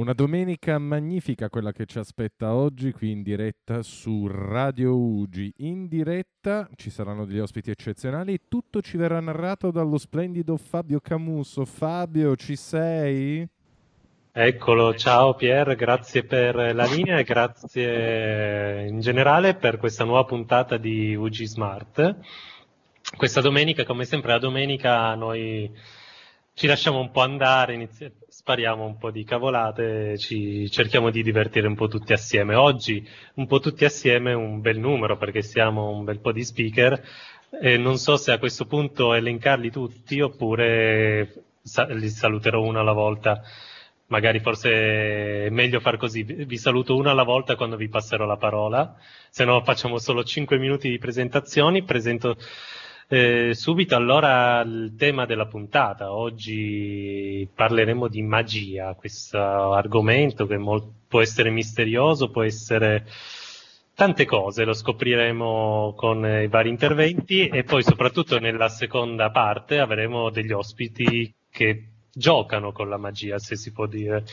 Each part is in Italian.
Una domenica magnifica quella che ci aspetta oggi qui in diretta su Radio Ugi. In diretta ci saranno degli ospiti eccezionali e tutto ci verrà narrato dallo splendido Fabio Camusso. Fabio, ci sei? Eccolo, ciao Pier, grazie per la linea e grazie in generale per questa nuova puntata di UG Smart. Questa domenica, come sempre la domenica, noi ci lasciamo un po' andare, inizi- spariamo un po' di cavolate, ci cerchiamo di divertire un po' tutti assieme. Oggi un po' tutti assieme un bel numero perché siamo un bel po' di speaker e non so se a questo punto elencarli tutti oppure li saluterò uno alla volta. Magari forse è meglio far così, vi saluto uno alla volta quando vi passerò la parola, se no facciamo solo 5 minuti di presentazioni, presento eh, subito allora il tema della puntata. Oggi parleremo di magia, questo argomento che mol- può essere misterioso, può essere tante cose, lo scopriremo con i vari interventi e poi soprattutto nella seconda parte avremo degli ospiti che giocano con la magia, se si può dire.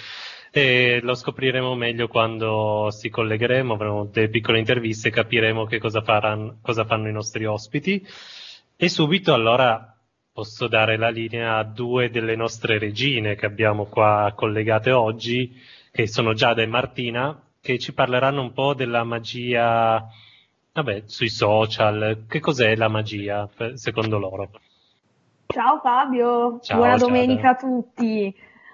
E lo scopriremo meglio quando si collegheremo, avremo delle piccole interviste e capiremo che cosa, faranno, cosa fanno i nostri ospiti. E subito allora posso dare la linea a due delle nostre regine che abbiamo qua collegate oggi, che sono Giada e Martina, che ci parleranno un po' della magia, vabbè, sui social. Che cos'è la magia, secondo loro? Ciao Fabio, Ciao, buona Giada. domenica a tutti.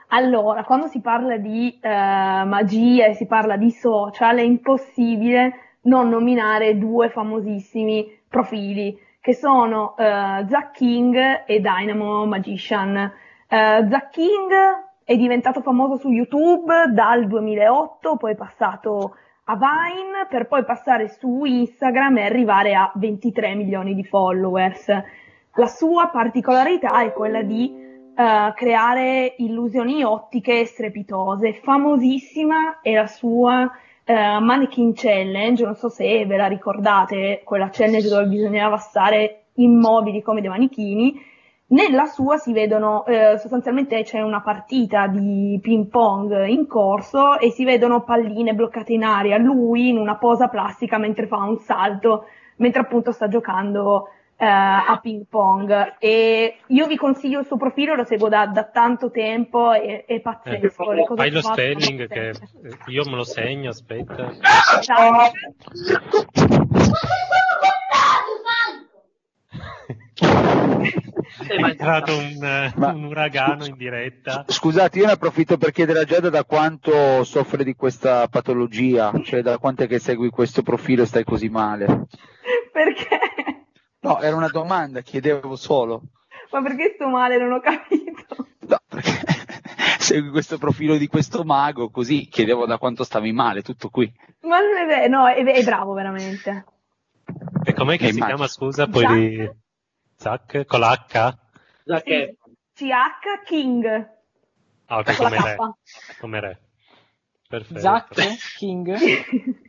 Allora, quando si parla di eh, magia e si parla di social, è impossibile non nominare due famosissimi profili che sono uh, Zack King e Dynamo Magician. Uh, Zack King è diventato famoso su YouTube dal 2008, poi è passato a Vine per poi passare su Instagram e arrivare a 23 milioni di followers. La sua particolarità è quella di uh, creare illusioni ottiche strepitose. Famosissima è la sua uh, Mannequin Challenge, non so se ve la ricordate, quella challenge dove bisognava stare immobili come dei manichini. Nella sua si vedono, eh, sostanzialmente c'è una partita di ping pong in corso e si vedono palline bloccate in aria, lui in una posa plastica mentre fa un salto, mentre appunto sta giocando eh, a ping pong e io vi consiglio il suo profilo, lo seguo da, da tanto tempo, è, è pazzesco. Eh, fai lo spelling che io me lo segno, aspetta. Ciao. È entrato un, Ma, un, uragano in diretta. Scusate, io ne approfitto per chiedere a Giada da quanto soffre di questa patologia, cioè da quanto è che segui questo profilo e stai così male. Perché? No, era una domanda, chiedevo solo. Ma perché sto male? Non ho capito. No, perché segui questo profilo di questo mago, così chiedevo da quanto stavi male, tutto qui. Ma non è vero, no, è, è bravo veramente. E com'è che, che si immagino. chiama, scusa, poi Zac? di... Zac? Con l'H? Zac sì. CH King. Ah, ok, come re. Come re. Perfetto. Zac King.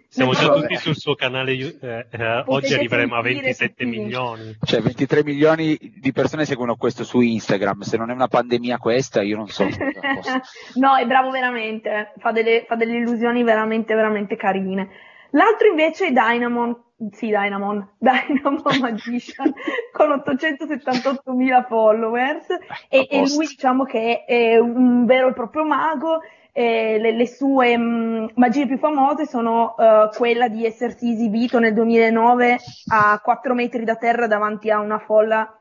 Siamo già tutti sul suo canale, eh, eh, oggi arriveremo a 27 milioni. Cioè 23 milioni di persone seguono questo su Instagram, se non è una pandemia questa io non so. no, è bravo veramente, fa delle, fa delle, illusioni veramente, veramente carine. L'altro invece è Dynamon, sì Dynamon, Dynamon Magician, con 878 mila followers e, e lui diciamo che è un vero e proprio mago eh, le, le, sue mh, mm, magie più famose sono uh, quella di essersi esibito nel 2009 a 4 metri da terra davanti a una folla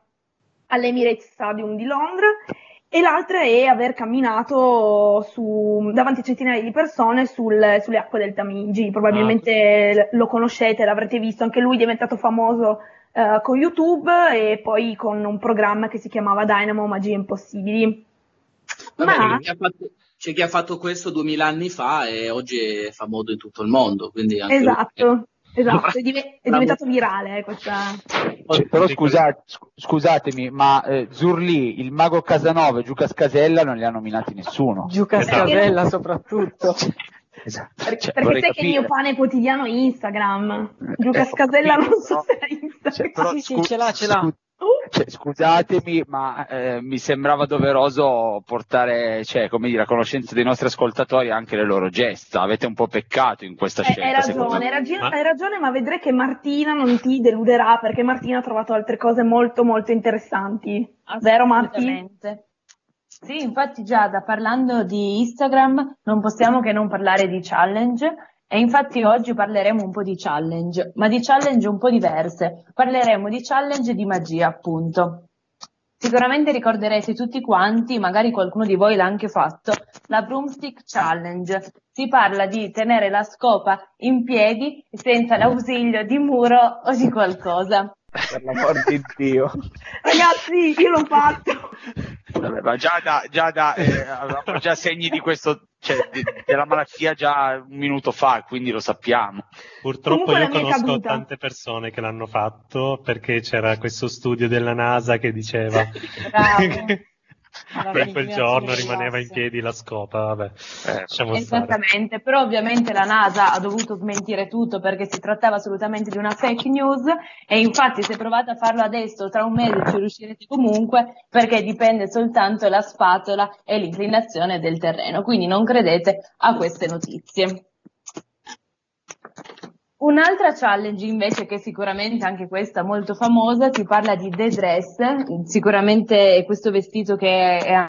all'Emirates Stadium di Londra e l'altra è aver camminato su, davanti a centinaia di persone sul, sulle acque del Tamigi. Probabilmente ah. lo conoscete, l'avrete visto, anche lui è diventato famoso uh, con YouTube e poi con un programma che si chiamava Dynamo Magie Impossibili. Vabbè, Ma... Chi fatto, c'è chi ha fatto questo duemila anni fa e oggi fa modo in tutto il mondo. esatto. Lui... Esatto, è, div- è diventato virale eh, questa. Cioè, però scusate, scusatemi, ma eh, Zurli, il mago Casanova e Giucas Casella non li ha nominati nessuno. Giucas esatto. Casella soprattutto. Esatto. Perché, cioè, perché sai che il mio pane quotidiano è Instagram. Giucas eh, Casella non so se è Instagram. Cioè, però, sì, sì, ce l'ha, ce l'ha. Cioè, scusatemi, ma eh, mi sembrava doveroso portare, cioè, come dire, a conoscenza dei nostri ascoltatori anche le loro gesta. Avete un po' peccato in questa scelta. Hai ragione, hai ragione, ma... hai ragione, ma vedrai che Martina non ti deluderà perché Martina ha trovato altre cose molto, molto interessanti. Vero Martina? Sì, infatti Giada, parlando di Instagram, non possiamo che non parlare di challenge e infatti oggi parleremo un po' di challenge, ma di challenge un po' diverse. Parleremo di challenge di magia, appunto. Sicuramente ricorderete tutti quanti, magari qualcuno di voi l'ha anche fatto, la broomstick challenge. Si parla di tenere la scopa in piedi senza l'ausilio di muro o di qualcosa. Per l'amor di Dio. Ragazzi, io l'ho fatto. Vabbè, ma già da, già da eh, avevamo già segni di questo, cioè, di, della malattia già un minuto fa, quindi lo sappiamo. Purtroppo Comunque io conosco tante persone che l'hanno fatto perché c'era questo studio della NASA che diceva per quel giorno rimaneva in piedi la scopa, vabbè. Eh, Esattamente, stare. però ovviamente la NASA ha dovuto smentire tutto perché si trattava assolutamente di una fake news e infatti se provate a farlo adesso tra un mese ci riuscirete comunque perché dipende soltanto la spatola e l'inclinazione del terreno, quindi non credete a queste notizie. Un'altra challenge invece che sicuramente anche questa molto famosa, si parla di The Dress, sicuramente questo vestito che è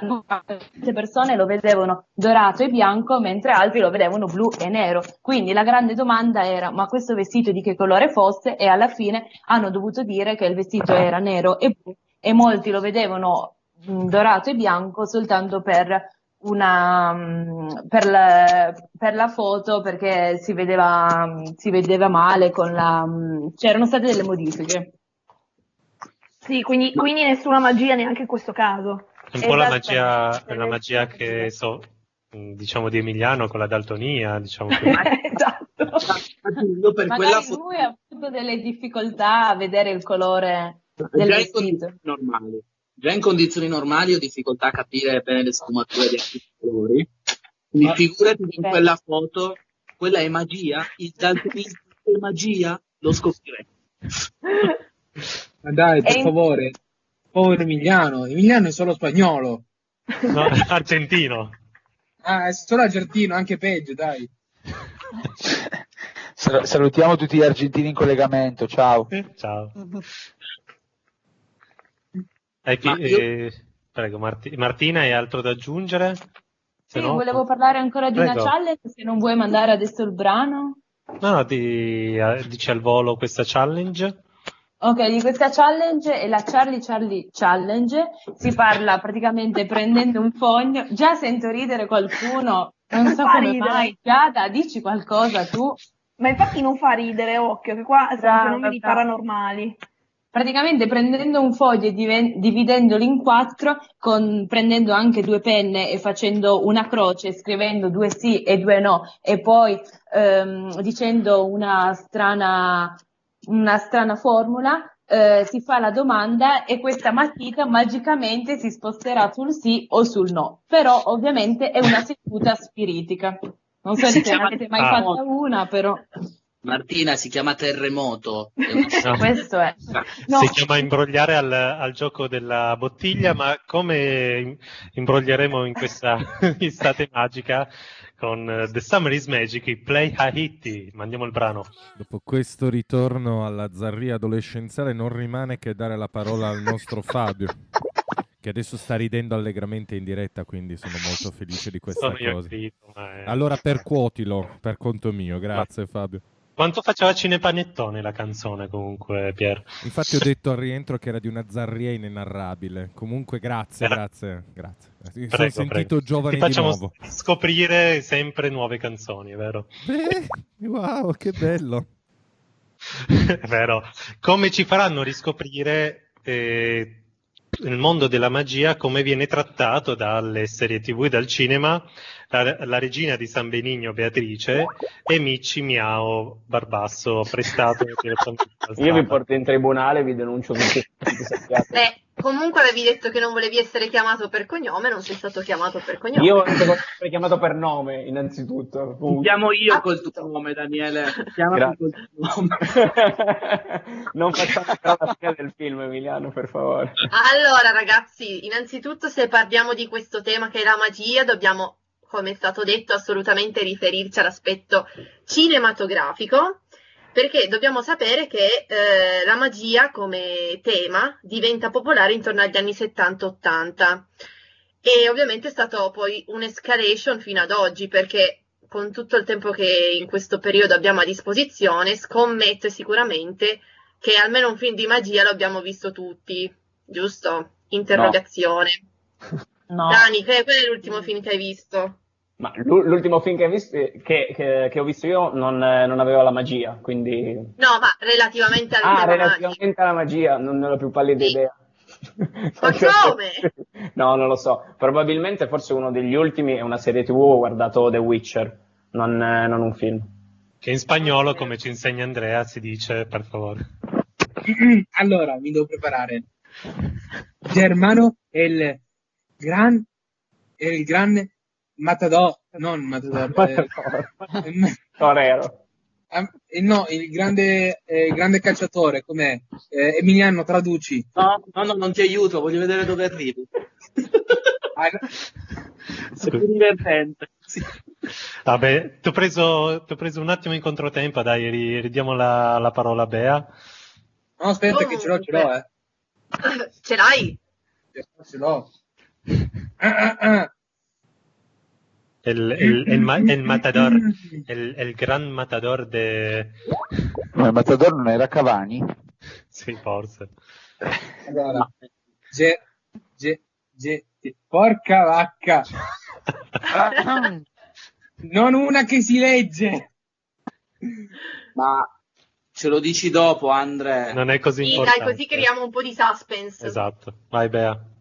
Molte persone lo vedevano dorato e bianco, mentre altri lo vedevano blu e nero. Quindi la grande domanda era: ma questo vestito di che colore fosse? E alla fine hanno dovuto dire che il vestito era nero e blu, e molti lo vedevano dorato e bianco soltanto per una, mm, per, la, per la foto perché si vedeva, si vedeva male con la, mm, c'erano state delle modifiche. Sì, quindi, quindi nessuna magia neanche in questo caso. Un po' la magia, la magia che so, mm, diciamo di Emiliano con la daltonia, diciamo esatto. Io per Magari quella foto... lui ha avuto delle difficoltà a vedere il colore del vestito. Normale già in condizioni normali ho difficoltà a capire bene le sfumature di altri colori. Quindi ah, figurati in quella foto, quella è magia, il daltonismo è magia, lo scopriremo. Ma dai, per favore, povero Emiliano, Emiliano è solo spagnolo. No, argentino. Ah, è solo argentino, anche peggio, dai. Salutiamo tutti gli argentini in collegamento, ciao. Ciao. Hai, io... eh, prego, Marti- Martina, hai altro da aggiungere? Se sì, no... volevo parlare ancora di prego. una challenge, se non vuoi mandare adesso il brano. No, no, di, dici al volo questa challenge. Ok, di questa challenge è la Charlie Charlie Challenge. Si parla praticamente prendendo un foglio. Già sento ridere qualcuno, non so come ridere. mai. Giada, dici qualcosa tu. Ma infatti non fa ridere, occhio, che qua sono fenomeni paranormali praticamente prendendo un foglio e diven- dividendolo in quattro, con, prendendo anche due penne e facendo una croce, scrivendo due sì e due no, e poi ehm, dicendo una strana, una strana formula, eh, si fa la domanda e questa matita magicamente si sposterà sul sì o sul no. Però ovviamente è una seduta spiritica. Non so se avete mai ah. fatta una, però. Martina si chiama terremoto. No. Questo è. No. Si chiama imbrogliare al, al, gioco della bottiglia, ma come imbroglieremo in questa estate magica con uh, The Summer is Magic, Play Haiti. Mandiamo il brano. Dopo questo ritorno alla zarria adolescenziale non rimane che dare la parola al nostro Fabio. Che adesso sta ridendo allegramente in diretta, quindi sono molto felice di questa sono cosa. Capito, è... Allora percuotilo per conto mio, grazie ma... Fabio. Quanto faceva Cinepanettone la canzone comunque, Pier? Infatti ho detto al rientro che era di una zarria inenarrabile. Comunque grazie, era... grazie, grazie. Mi sono sentito prego. giovane Ti facciamo di nuovo. scoprire sempre nuove canzoni, vero? Beh, wow, che bello. vero. Come ci faranno riscoprire eh, il mondo della magia come viene trattato dalle serie tv e dal cinema la, la regina di San Benigno Beatrice e Micci Miao Barbasso prestato io vi porto in tribunale e vi denuncio tutti Beh, comunque avevi detto che non volevi essere chiamato per cognome non sei stato chiamato per cognome. Io sono sempre chiamato per nome innanzitutto ti chiamo io ah, col tuo nome Daniele. Chiamami col tuo nome. Non facciamo la fine del film Emiliano per favore. Allora ragazzi innanzitutto se parliamo di questo tema che è la magia dobbiamo come è stato detto, assolutamente riferirci all'aspetto cinematografico, perché dobbiamo sapere che eh, la magia come tema diventa popolare intorno agli anni 70-80 e ovviamente è stato poi un'escalation fino ad oggi perché con tutto il tempo che in questo periodo abbiamo a disposizione scommetto sicuramente che almeno un film di magia lo abbiamo visto tutti, giusto? Interrogazione. No. Dani, qual è l'ultimo film che hai visto? Ma l'ultimo film che, visto, che, che, che ho visto io non, non, aveva la magia, quindi... No, ma relativamente alla ah, relativamente magia. alla magia, non ne ho più pallida sì. idea. Ma come? No, non lo so. Probabilmente forse uno degli ultimi è una serie tv, ho guardato The Witcher, non, non un film. Che in spagnolo, come ci insegna Andrea, si dice, per favore. Allora, mi devo preparare. Germano è il gran, è il grande Matador, non Matador. Eh, Torero. Eh, no, il grande, eh, il grande calciatore, com'è? Eh, Emiliano, traduci. No, no, no, non ti aiuto, voglio vedere dove arrivi. ah, È più divertente. Sì. Vabbè, ti ho preso, preso, un attimo in controtempo, dai, ridiamo la, la parola a Bea. No, aspetta oh, che ce l'ho, ce l'ho, eh. Ce l'hai? Ce l'ho. Ah, ah, ah. El, el, el, ma, el matador, el, el, gran matador de... Ma il matador non era Cavani? Sì, forse. Allora, ge, ge, ge, porca vacca! non una che si legge! Ma ce lo dici dopo, Andre. Non è così sì, importante. dai, così creiamo un po' di suspense. Esatto. Vai, Bea.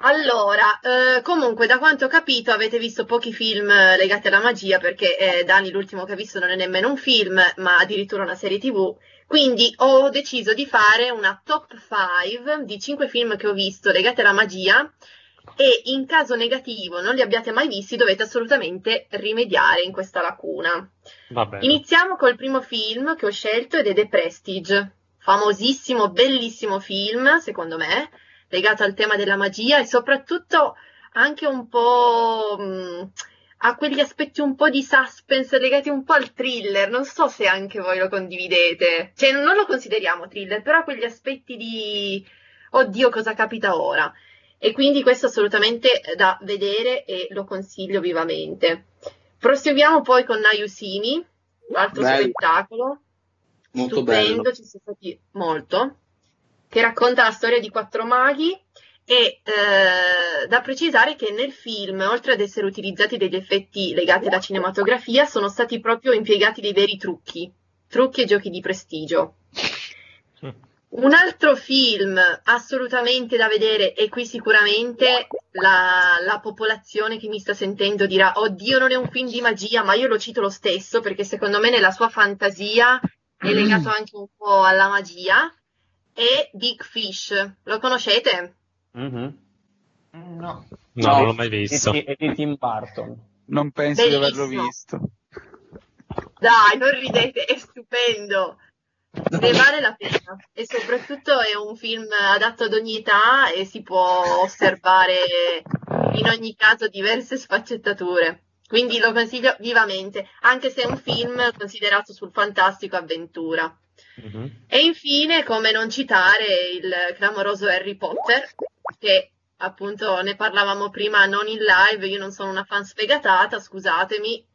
Allora, eh, comunque, da quanto ho capito, avete visto pochi film eh, legati alla magia, perché eh, Dani l'ultimo che ha visto non è nemmeno un film, ma addirittura una serie TV. Quindi ho deciso di fare una top 5 di 5 film che ho visto legati alla magia e in caso negativo non li abbiate mai visti, dovete assolutamente rimediare in questa lacuna. Iniziamo col primo film che ho scelto ed è The Prestige. Famosissimo, bellissimo film, secondo me legato al tema della magia e soprattutto anche un po' mh, a quegli aspetti un po' di suspense legati un po' al thriller. Non so se anche voi lo condividete. Cioè, non lo consideriamo thriller, però quegli aspetti di oddio, cosa capita ora? E quindi questo assolutamente da vedere e lo consiglio vivamente. Proseguiamo poi con Nayusimi, altro bello. spettacolo. Molto Stupendo, bello. ci sono stati molto che racconta la storia di quattro maghi e eh, da precisare che nel film, oltre ad essere utilizzati degli effetti legati alla cinematografia, sono stati proprio impiegati dei veri trucchi, trucchi e giochi di prestigio. Un altro film assolutamente da vedere, e qui sicuramente la, la, popolazione che mi sta sentendo dirà: Oddio, non è un film di magia, ma io lo cito lo stesso perché secondo me nella sua fantasia è legato anche un po' alla magia e Big Fish. Lo conoscete? Mm-hmm. No. No, non l'ho mai visto. È di Tim Burton. Non penso Bellissimo. di averlo visto. Dai, non ridete, è stupendo. Ne vale la pena e soprattutto è un film adatto ad ogni età e si può osservare in ogni caso diverse sfaccettature. Quindi lo consiglio vivamente, anche se è un film considerato sul fantastico avventura. Mm-hmm. E infine, come non citare il clamoroso Harry Potter, che appunto ne parlavamo prima non in live, io non sono una fan sfegatata, scusatemi,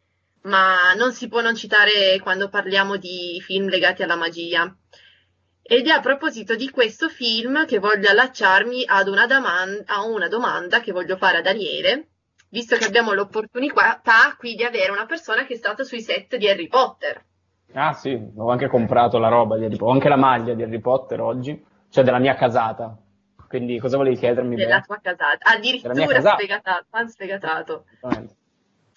ma non si può non citare quando parliamo di film legati alla magia. Ed è a proposito di questo film che voglio allacciarmi ad una, daman- a una domanda che voglio fare a Daniele, visto che abbiamo l'opportunità qui di avere una persona che è stata sui set di Harry Potter. Ah sì, ho anche comprato la roba di Harry Potter, ho anche la maglia di Harry Potter oggi, cioè della mia casata. Quindi cosa volevi chiedermi? Della tua casata. Addirittura sfegatato, fan sfegatato.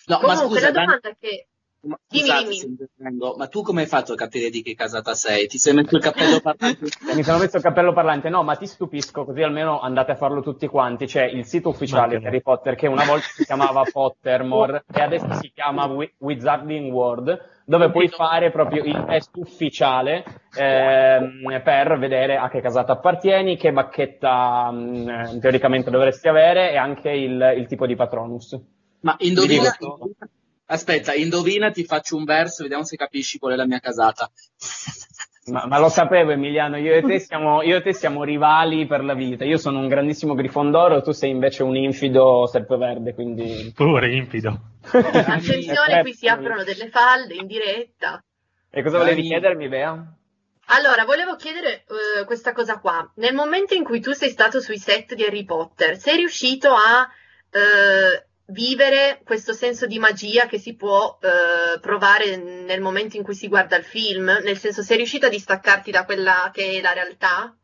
No, Comunque, ma scusa, la domanda Dan... che ma, scusate, dimmi, dimmi. ma tu come hai fatto a capire di che casata sei? Ti sei messo il cappello parlante? Mi sono messo il cappello parlante, no, ma ti stupisco, così almeno andate a farlo tutti quanti. C'è il sito ufficiale di Harry Potter che una volta si chiamava Pottermore e adesso si chiama Wizarding World, dove puoi fare proprio il test ufficiale ehm, per vedere a che casata appartieni, che bacchetta mh, mm, teoricamente dovresti avere e anche il, il tipo di Patronus. Ma indovina, Aspetta, indovina, ti faccio un verso, vediamo se capisci qual è la mia casata. Ma, ma, lo sapevo Emiliano, io e, te siamo, io e te siamo rivali per la vita. Io sono un grandissimo grifondoro, tu sei invece un infido serpeverde, quindi... Pure infido. Attenzione, qui si aprono delle falde in diretta. E cosa volevi chiedermi, Bea? Allora, volevo chiedere uh, questa cosa qua. Nel momento in cui tu sei stato sui set di Harry Potter, sei riuscito a... Uh, vivere questo senso di magia che si può eh, provare nel momento in cui si guarda il film? Nel senso, sei riuscito a distaccarti da quella che è la realtà?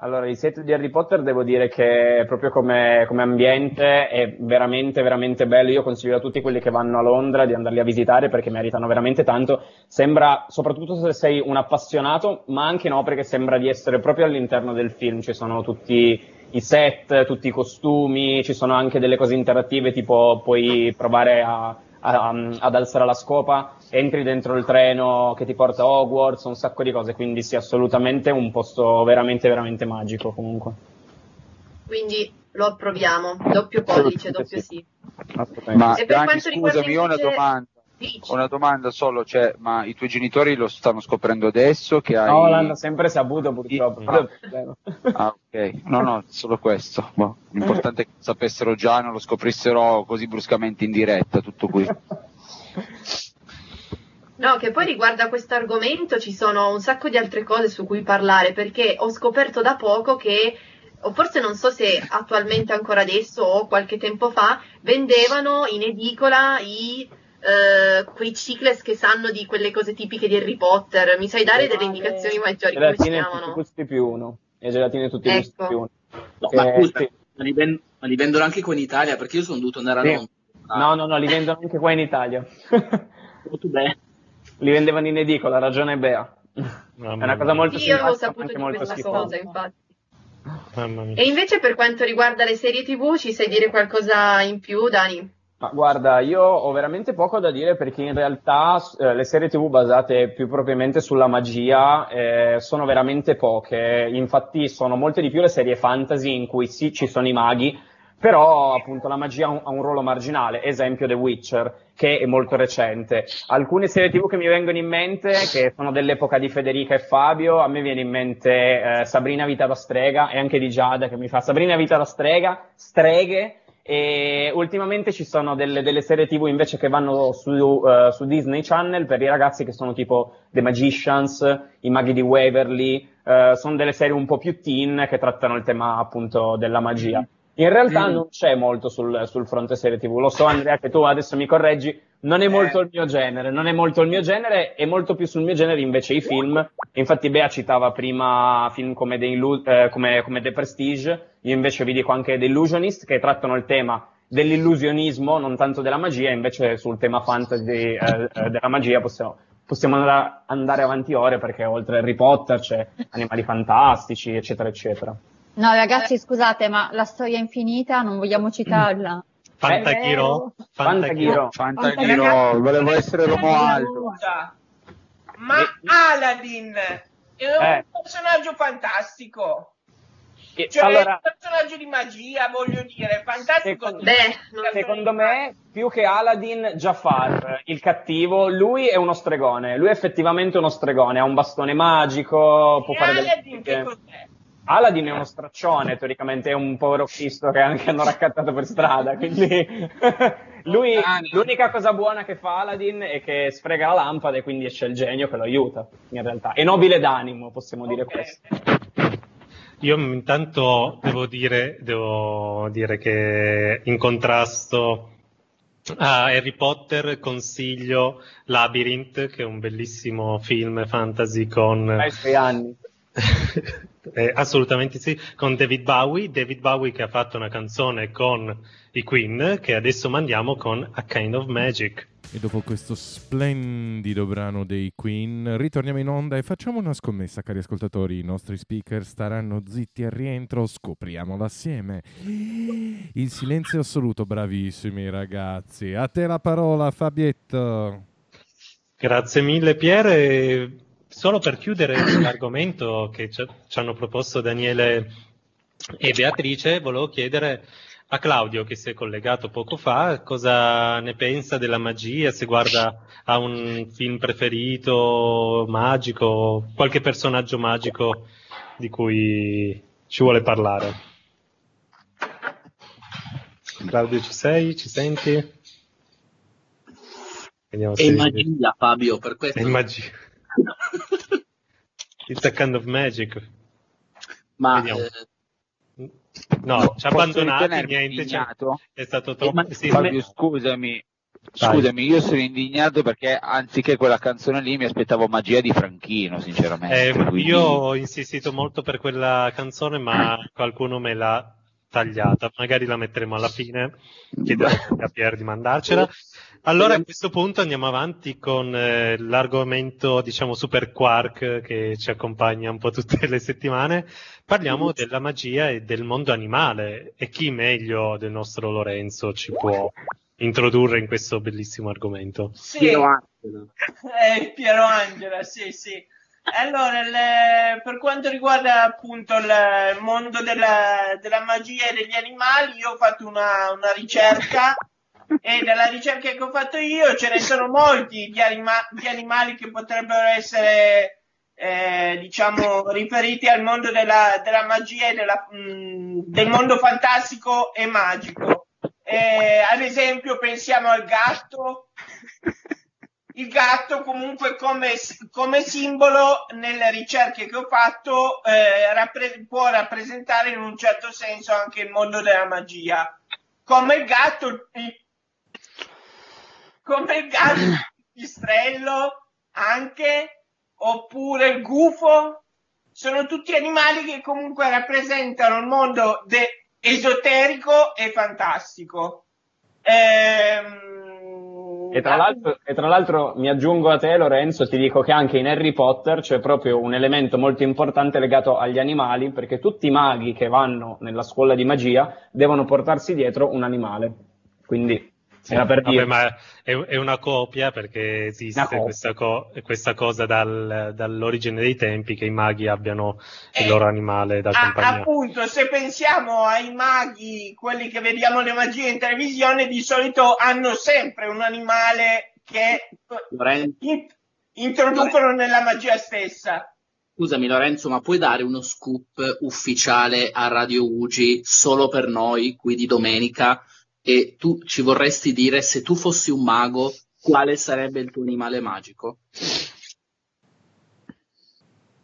Allora, il set di Harry Potter devo dire che proprio come, come, ambiente è veramente, veramente bello. Io consiglio a tutti quelli che vanno a Londra di andarli a visitare perché meritano veramente tanto. Sembra, soprattutto se sei un appassionato, ma anche no, perché sembra di essere proprio all'interno del film. Ci sono tutti i set, tutti i costumi, ci sono anche delle cose interattive, tipo puoi provare a, a, ad alzare la scopa, entri dentro il treno che ti porta a Hogwarts, un sacco di cose, quindi sì, assolutamente un posto veramente, veramente magico comunque. Quindi lo approviamo, doppio pollice, doppio sì. Ma e per Dani, scusami, ho una domanda. Dici. Ho una domanda solo, cioè, ma i tuoi genitori lo stanno scoprendo adesso che hai... No, l'hanno sempre saputo purtroppo. Ah, ah ok, no, no, solo questo. Boh. L'importante è che sapessero già, non lo scoprissero così bruscamente in diretta, tutto qui. No, che poi riguardo a questo argomento ci sono un sacco di altre cose su cui parlare, perché ho scoperto da poco che, o forse non so se attualmente ancora adesso o qualche tempo fa, vendevano in edicola i Uh, quei cicles che sanno di quelle cose tipiche di Harry Potter. Mi sai dare delle indicazioni maggiori? Come si chiamano? Tutti gusti più uno. E gelatine tutti ecco. gusti più uno. No, ma, scusa, sì. ma, li vend- ma, li vendono anche qua in Italia? Perché io sono dovuto andare a sì. Londra. No, no, no, li vendono anche qua in Italia. li vendevano in edicola, ragione Bea. Mamma È una cosa molto Io avevo saputo di questa schifosa. cosa, infatti. E invece per quanto riguarda le serie TV, ci sai dire qualcosa in più, Dani? Ma guarda, io ho veramente poco da dire perché in realtà eh, le serie TV basate più propriamente sulla magia eh, sono veramente poche. Infatti sono molte di più le serie fantasy in cui sì ci sono i maghi, però appunto la magia ha un, ruolo marginale. Esempio The Witcher, che è molto recente. Alcune serie TV che mi vengono in mente, che sono dell'epoca di Federica e Fabio, a me viene in mente eh, Sabrina Vita da Strega e anche di Giada che mi fa Sabrina Vita da Strega, Streghe e ultimamente ci sono delle, delle, serie TV invece che vanno su, uh, su, Disney Channel per i ragazzi che sono tipo The Magicians, i maghi di Waverly, uh, sono delle serie un po' più teen che trattano il tema appunto della magia. In realtà mm. non c'è molto sul, sul, fronte serie TV. Lo so, Andrea, che tu adesso mi correggi. Non è molto eh. il mio genere. Non è molto il mio genere. È molto più sul mio genere invece i film. Infatti, Bea citava prima film come The, Illu- eh, come, come The Prestige. Io invece vi dico anche The Illusionist, che trattano il tema dell'illusionismo, non tanto della magia. Invece sul tema fantasy eh, eh della magia possiamo, possiamo andare avanti ore perché oltre a Harry Potter c'è Animali Fantastici, eccetera, eccetera. No, ragazzi, scusate, ma la storia infinita non vogliamo citarla. Fantaghiro? Fantaghiro. Fantaghiro, volevo essere l'uomo alto. Ma Aladdin è un eh. personaggio fantastico. Cioè, allora, un personaggio di magia, voglio dire, fantastico. Secondo, Beh, secondo me, più che Aladdin, Jafar, il cattivo, lui è uno stregone. Lui è effettivamente uno stregone, ha un bastone magico, può e fare Aladdin delle... che cos'è? Aladdin è uno straccione, teoricamente è un povero Cristo che anche hanno raccattato per strada, quindi lui, l'unica cosa buona che fa Aladdin è che sfrega la lampada e quindi esce il genio che lo aiuta, in realtà. È nobile d'animo, possiamo okay. dire questo. Io intanto devo dire, devo dire che in contrasto a Harry Potter consiglio Labyrinth, che è un bellissimo film fantasy con... Ai suoi anni eh, assolutamente sì, con David Bowie, David Bowie che ha fatto una canzone con i Queen che adesso mandiamo con A Kind of Magic. E dopo questo splendido brano dei Queen, ritorniamo in onda e facciamo una scommessa, cari ascoltatori. I nostri speaker staranno zitti al rientro, scopriamolo assieme. Il silenzio assoluto, bravissimi ragazzi. A te la parola, Fabietto. Grazie mille, Pier. Solo per chiudere l'argomento che ci hanno proposto Daniele e Beatrice, volevo chiedere a Claudio che si è collegato poco fa, cosa ne pensa della magia, se guarda a un film preferito, magico, qualche personaggio magico di cui ci vuole parlare. Claudio ci sei? Ci senti? Vediamo è magia Fabio, per questo. È magia. It's a kind of magic. Ma eh, No, ci ha abbandonati, niente, cioè, è stato troppo... Ma, sì, Fabio, scusami, Scusami, io sono indignato perché anziché quella canzone lì mi aspettavo magia di Franchino, sinceramente. Eh, quindi... Io ho insistito molto per quella canzone, ma qualcuno me l'ha tagliata. Magari la metteremo alla fine, chiederò a Pier di mandarcela. Allora a questo punto andiamo avanti con eh, l'argomento, diciamo, super quark che ci accompagna un po' tutte le settimane. Parliamo della magia e del mondo animale e chi meglio del nostro Lorenzo ci può introdurre in questo bellissimo argomento. Sì, Piero Angela. Eh, Piero Angela, sì, sì. Allora, le, per quanto riguarda appunto il mondo della, della, magia e degli animali, io ho fatto una, una ricerca e nella ricerca che ho fatto io ce ne sono molti di, anima- di animali che potrebbero essere eh, diciamo riferiti al mondo della, della magia e della, mh, mm, del mondo fantastico e magico. Eh, ad esempio pensiamo al gatto. Il gatto comunque come, come simbolo nelle ricerche che ho fatto eh, rappre- può rappresentare in un certo senso anche il mondo della magia. Come il gatto, il, come il gatto, il pistrello anche oppure il gufo, sono tutti animali che comunque rappresentano il mondo de- esoterico e fantastico. Ehm, e tra, e tra, l'altro, mi aggiungo a te Lorenzo, ti dico che anche in Harry Potter c'è proprio un elemento molto importante legato agli animali, perché tutti i maghi che vanno nella scuola di magia devono portarsi dietro un animale. Quindi era per dire. Vabbè, ma è, è, una copia perché esiste questa, co- questa, cosa dal, dall'origine dei tempi che i maghi abbiano eh, il loro animale da compagnia. Appunto, se pensiamo ai maghi, quelli che vediamo le magie in televisione, di solito hanno sempre un animale che in- introducono nella magia stessa. Scusami Lorenzo, ma puoi dare uno scoop ufficiale a Radio Ugi solo per noi qui di domenica? E tu ci vorresti dire se tu fossi un mago, quale sarebbe il tuo animale magico?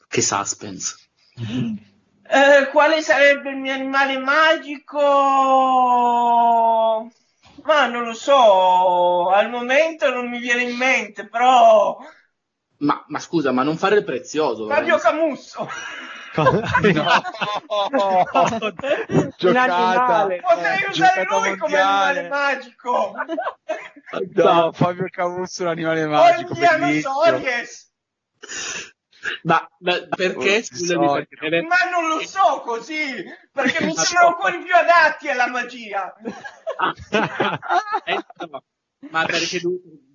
Che suspense. Eh, quale sarebbe il mio animale magico? Ma non lo so, al momento non mi viene in mente, però... Ma, ma scusa, ma non fare il prezioso. Fabio Camusso. No, giocata potrei usare lui mondiale. come animale magico no, Fabio Camusso l'animale magico ma, ma, perché? Oh, Scusami, perché... Ma non lo so così, perché mi sembrano quelli più adatti alla magia. eh, no. Ma perché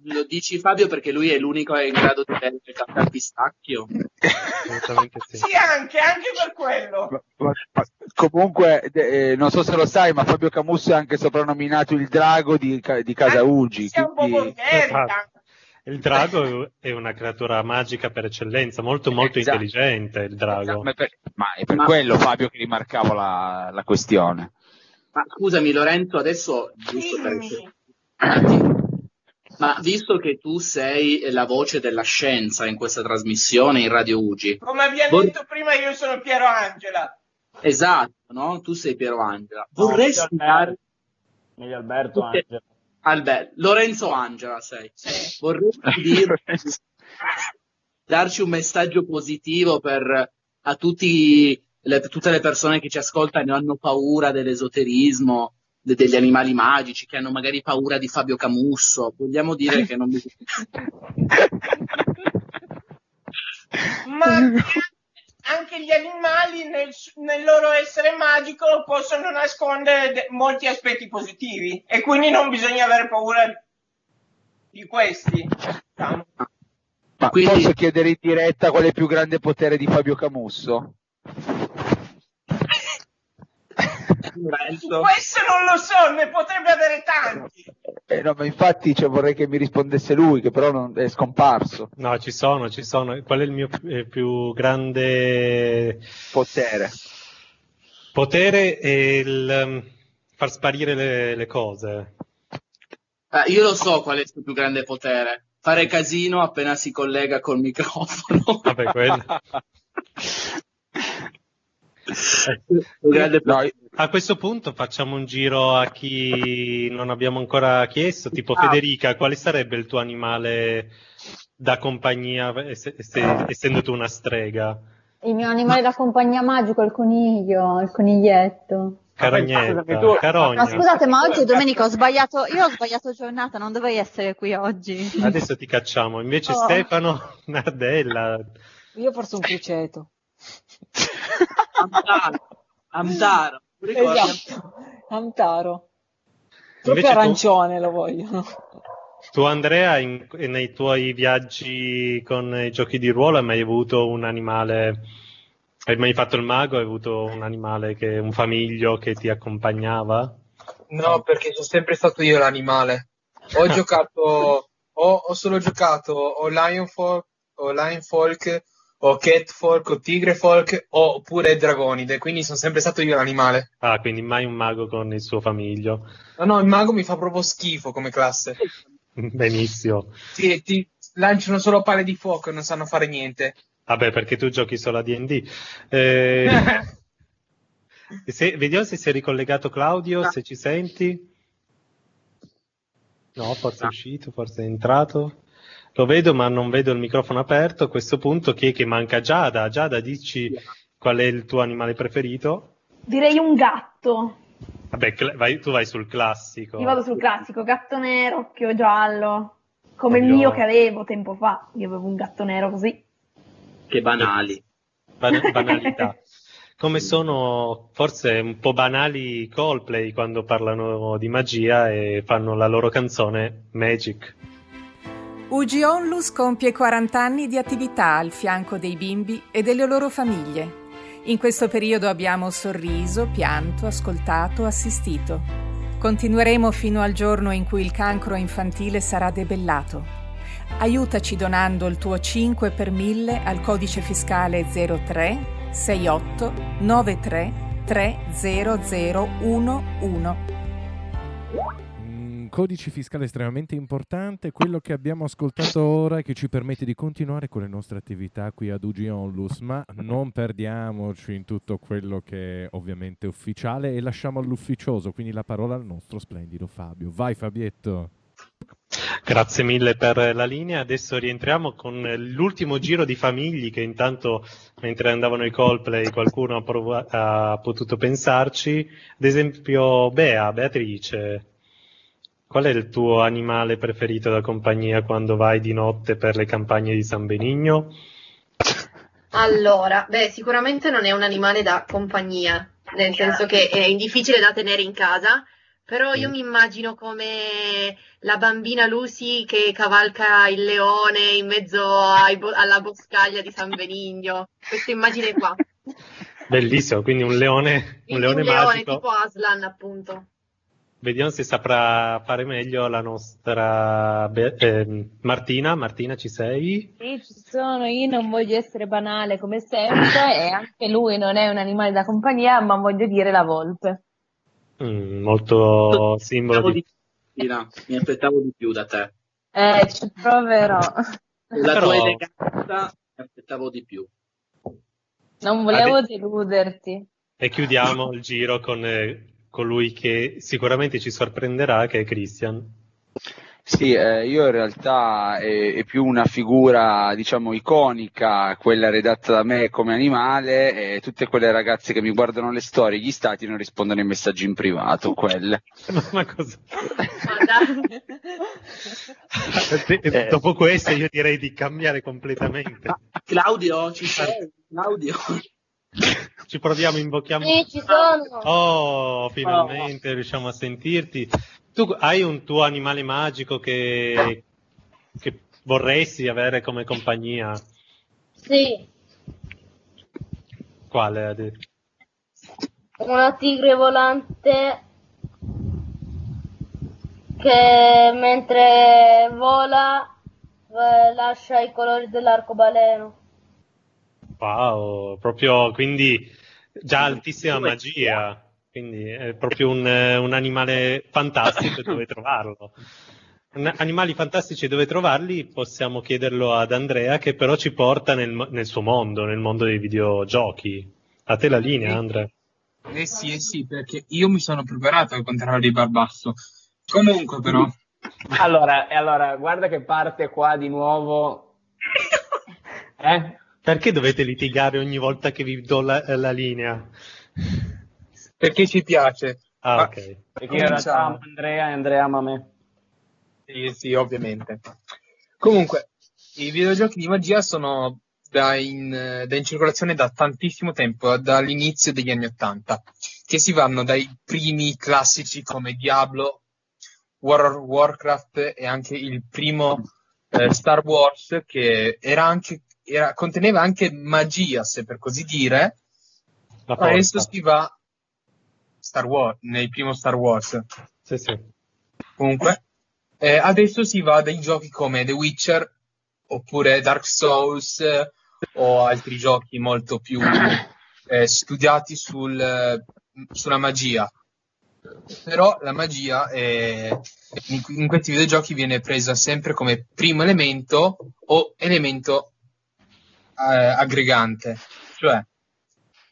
lo dici Fabio perché lui è l'unico in grado di leggere il pistacchio? Assolutamente sì. sì, anche, anche per quello. Ma, ma, ma, comunque, eh, non so se lo sai, ma Fabio Camusso è anche soprannominato il drago di, di Casa Ugi. Quindi... Il drago è una creatura magica per eccellenza, molto molto esatto. intelligente il drago. Esatto. Ma, per, ma è per quello Fabio che rimarcavo la, la questione. Ma scusami Lorenzo, adesso giusto per ma visto che tu sei la voce della scienza in questa trasmissione in Radio Ugi. Come abbiamo vor... detto prima, io sono Piero Angela. Esatto, no? Tu sei Piero Angela. Vorresti no, dare. Meglio Alberto Angela. Alberto. Lorenzo Angela sei. Sì. Vorresti dire... darci un messaggio positivo per a tutti le, tutte le persone che ci ascoltano e hanno paura dell'esoterismo, de, degli animali magici, che hanno magari paura di Fabio Camusso. Vogliamo dire che non bisogna... Ma anche gli animali nel, nel, loro essere magico possono nascondere de- molti aspetti positivi e quindi non bisogna avere paura di questi. Diciamo. Ma quindi... posso chiedere in diretta qual è il più grande potere di Fabio Camusso? Questo non lo so, ne potrebbe avere tanti. Eh no, ma infatti cioè, vorrei che mi rispondesse lui, che però non è scomparso. No, ci sono, ci sono. Qual è il mio eh, più grande potere? Potere è il um, far sparire le, le cose. Eh, io lo so qual è il suo più grande potere. Fare casino appena si collega col microfono. Vabbè, quello. no, a questo punto facciamo un giro a chi non abbiamo ancora chiesto, tipo ah. Federica, quale sarebbe il tuo animale da compagnia, ess- ess- essendo tu una strega? Il mio animale da compagnia magico è il coniglio, il coniglietto. Caragnetta, carogna. Ma scusate, ma oggi domenica ho sbagliato, io ho sbagliato giornata, non dovrei essere qui oggi. Adesso ti cacciamo, invece oh. Stefano, Nardella. Io forse un criceto. Amtaro. Amtaro. Esatto. Amtaro. Proprio arancione tu, lo voglio. Tu Andrea, in, nei tuoi viaggi con i giochi di ruolo hai mai avuto un animale, hai mai fatto il mago, hai avuto un animale, che, un famiglio che ti accompagnava? No, perché sono sempre stato io l'animale. Ho giocato, ho, ho, solo giocato o Lion Folk, o Lion Folk o Catfolk o Tigrefolk oppure Dragonide, quindi sono sempre stato io l'animale. Ah, quindi mai un mago con il suo famiglio. No, no, il mago mi fa proprio schifo come classe. Benissimo. Sì, ti lanciano solo palle di fuoco e non sanno fare niente. Vabbè, perché tu giochi solo a D&D. Eh... se, vediamo se si è ricollegato Claudio, no. se ci senti. No, forse no. è uscito, forse è entrato. Lo vedo ma non vedo il microfono aperto. A questo punto chi è che manca? Giada. Giada, dici qual è il tuo animale preferito? Direi un gatto. Vabbè, cl- vai, tu vai sul classico. Io vado sul classico, gatto nero, occhio giallo, come Voglio... il mio che avevo tempo fa. Io avevo un gatto nero così. Che banali. Ban- banalità. come sono forse un po' banali Coldplay quando parlano di magia e fanno la loro canzone Magic. UG Onlus compie 40 anni di attività al fianco dei bimbi e delle loro famiglie. In questo periodo abbiamo sorriso, pianto, ascoltato, assistito. Continueremo fino al giorno in cui il cancro infantile sarà debellato. Aiutaci donando il tuo 5 per 1000 al codice fiscale 03 68 93 30011 codice fiscale estremamente importante, quello che abbiamo ascoltato ora e che ci permette di continuare con le nostre attività qui ad UG Onlus, ma non perdiamoci in tutto quello che è ovviamente ufficiale e lasciamo all'ufficioso, quindi la parola al nostro splendido Fabio. Vai Fabietto! Grazie mille per la linea. Adesso rientriamo con l'ultimo giro di famigli che intanto mentre andavano i Coldplay qualcuno ha, prov- ha potuto pensarci. Ad esempio Bea, Beatrice, Qual è il tuo animale preferito da compagnia quando vai di notte per le campagne di San Benigno? Allora, beh, sicuramente non è un animale da compagnia, nel senso che è difficile da tenere in casa, però io mm. mi immagino come la bambina Lucy che cavalca il leone in mezzo bo- alla boscaglia di San Benigno, questa immagine qua. Bellissimo, quindi un leone, un leone, un leone tipo Aslan appunto. Vediamo se saprà fare meglio la nostra eh, Martina. Martina, ci sei? Sì, ci sono. Io non voglio essere banale come sempre e anche lui non è un animale da compagnia, ma voglio dire la volpe. Mm, molto simbolo di... Martina, mi aspettavo di più da te. Eh, ci proverò. La Però... tua eleganza mi aspettavo di più. Non volevo Ade... deluderti. E chiudiamo il giro con... Eh colui che sicuramente ci sorprenderà, che è Christian. Sì, eh, io in realtà è, è, più una figura, diciamo, iconica, quella redatta da me come animale, e tutte quelle ragazze che mi guardano le storie, gli stati non rispondono ai messaggi in privato, quelle. Ma cosa? eh. Dopo questo io direi di cambiare completamente. Claudio, ci sei? Claudio. Ci proviamo, invochiamo. Sì, ci sono. Oh, finalmente oh. riusciamo a sentirti. Tu hai un tuo animale magico che, che vorresti avere come compagnia? Sì. Quale? Una tigre volante che mentre vola eh, lascia i colori dell'arcobaleno. Wow, proprio quindi già altissima magia, quindi è proprio un, un animale fantastico dove trovarlo. Animali fantastici dove trovarli possiamo chiederlo ad Andrea che però ci porta nel, nel suo mondo, nel mondo dei videogiochi. A te la linea, Andrea. Eh sì, eh sì, perché io mi sono preparato al contrario di Barbasso. Comunque però... Allora, allora, guarda che parte qua di nuovo... Eh? Perché dovete litigare ogni volta che vi do la, la linea? Perché ci piace. Ah, ok. Perché in realtà amo Andrea e Andrea ama me. Sì, sì, ovviamente. Comunque, i videogiochi di magia sono da in, da in, circolazione da tantissimo tempo, dall'inizio degli anni Ottanta, che si vanno dai primi classici come Diablo, World of Warcraft e anche il primo eh, Star Wars, che era anche era, conteneva anche magia, se per così dire. Adesso si va Star Wars, nel primo Star Wars. Sì, sì. Comunque, eh, adesso si va dai giochi come The Witcher oppure Dark Souls o altri giochi molto più eh, studiati sul, sulla magia. Però la magia è, in, in questi videogiochi viene presa sempre come primo elemento o elemento eh, aggregante, cioè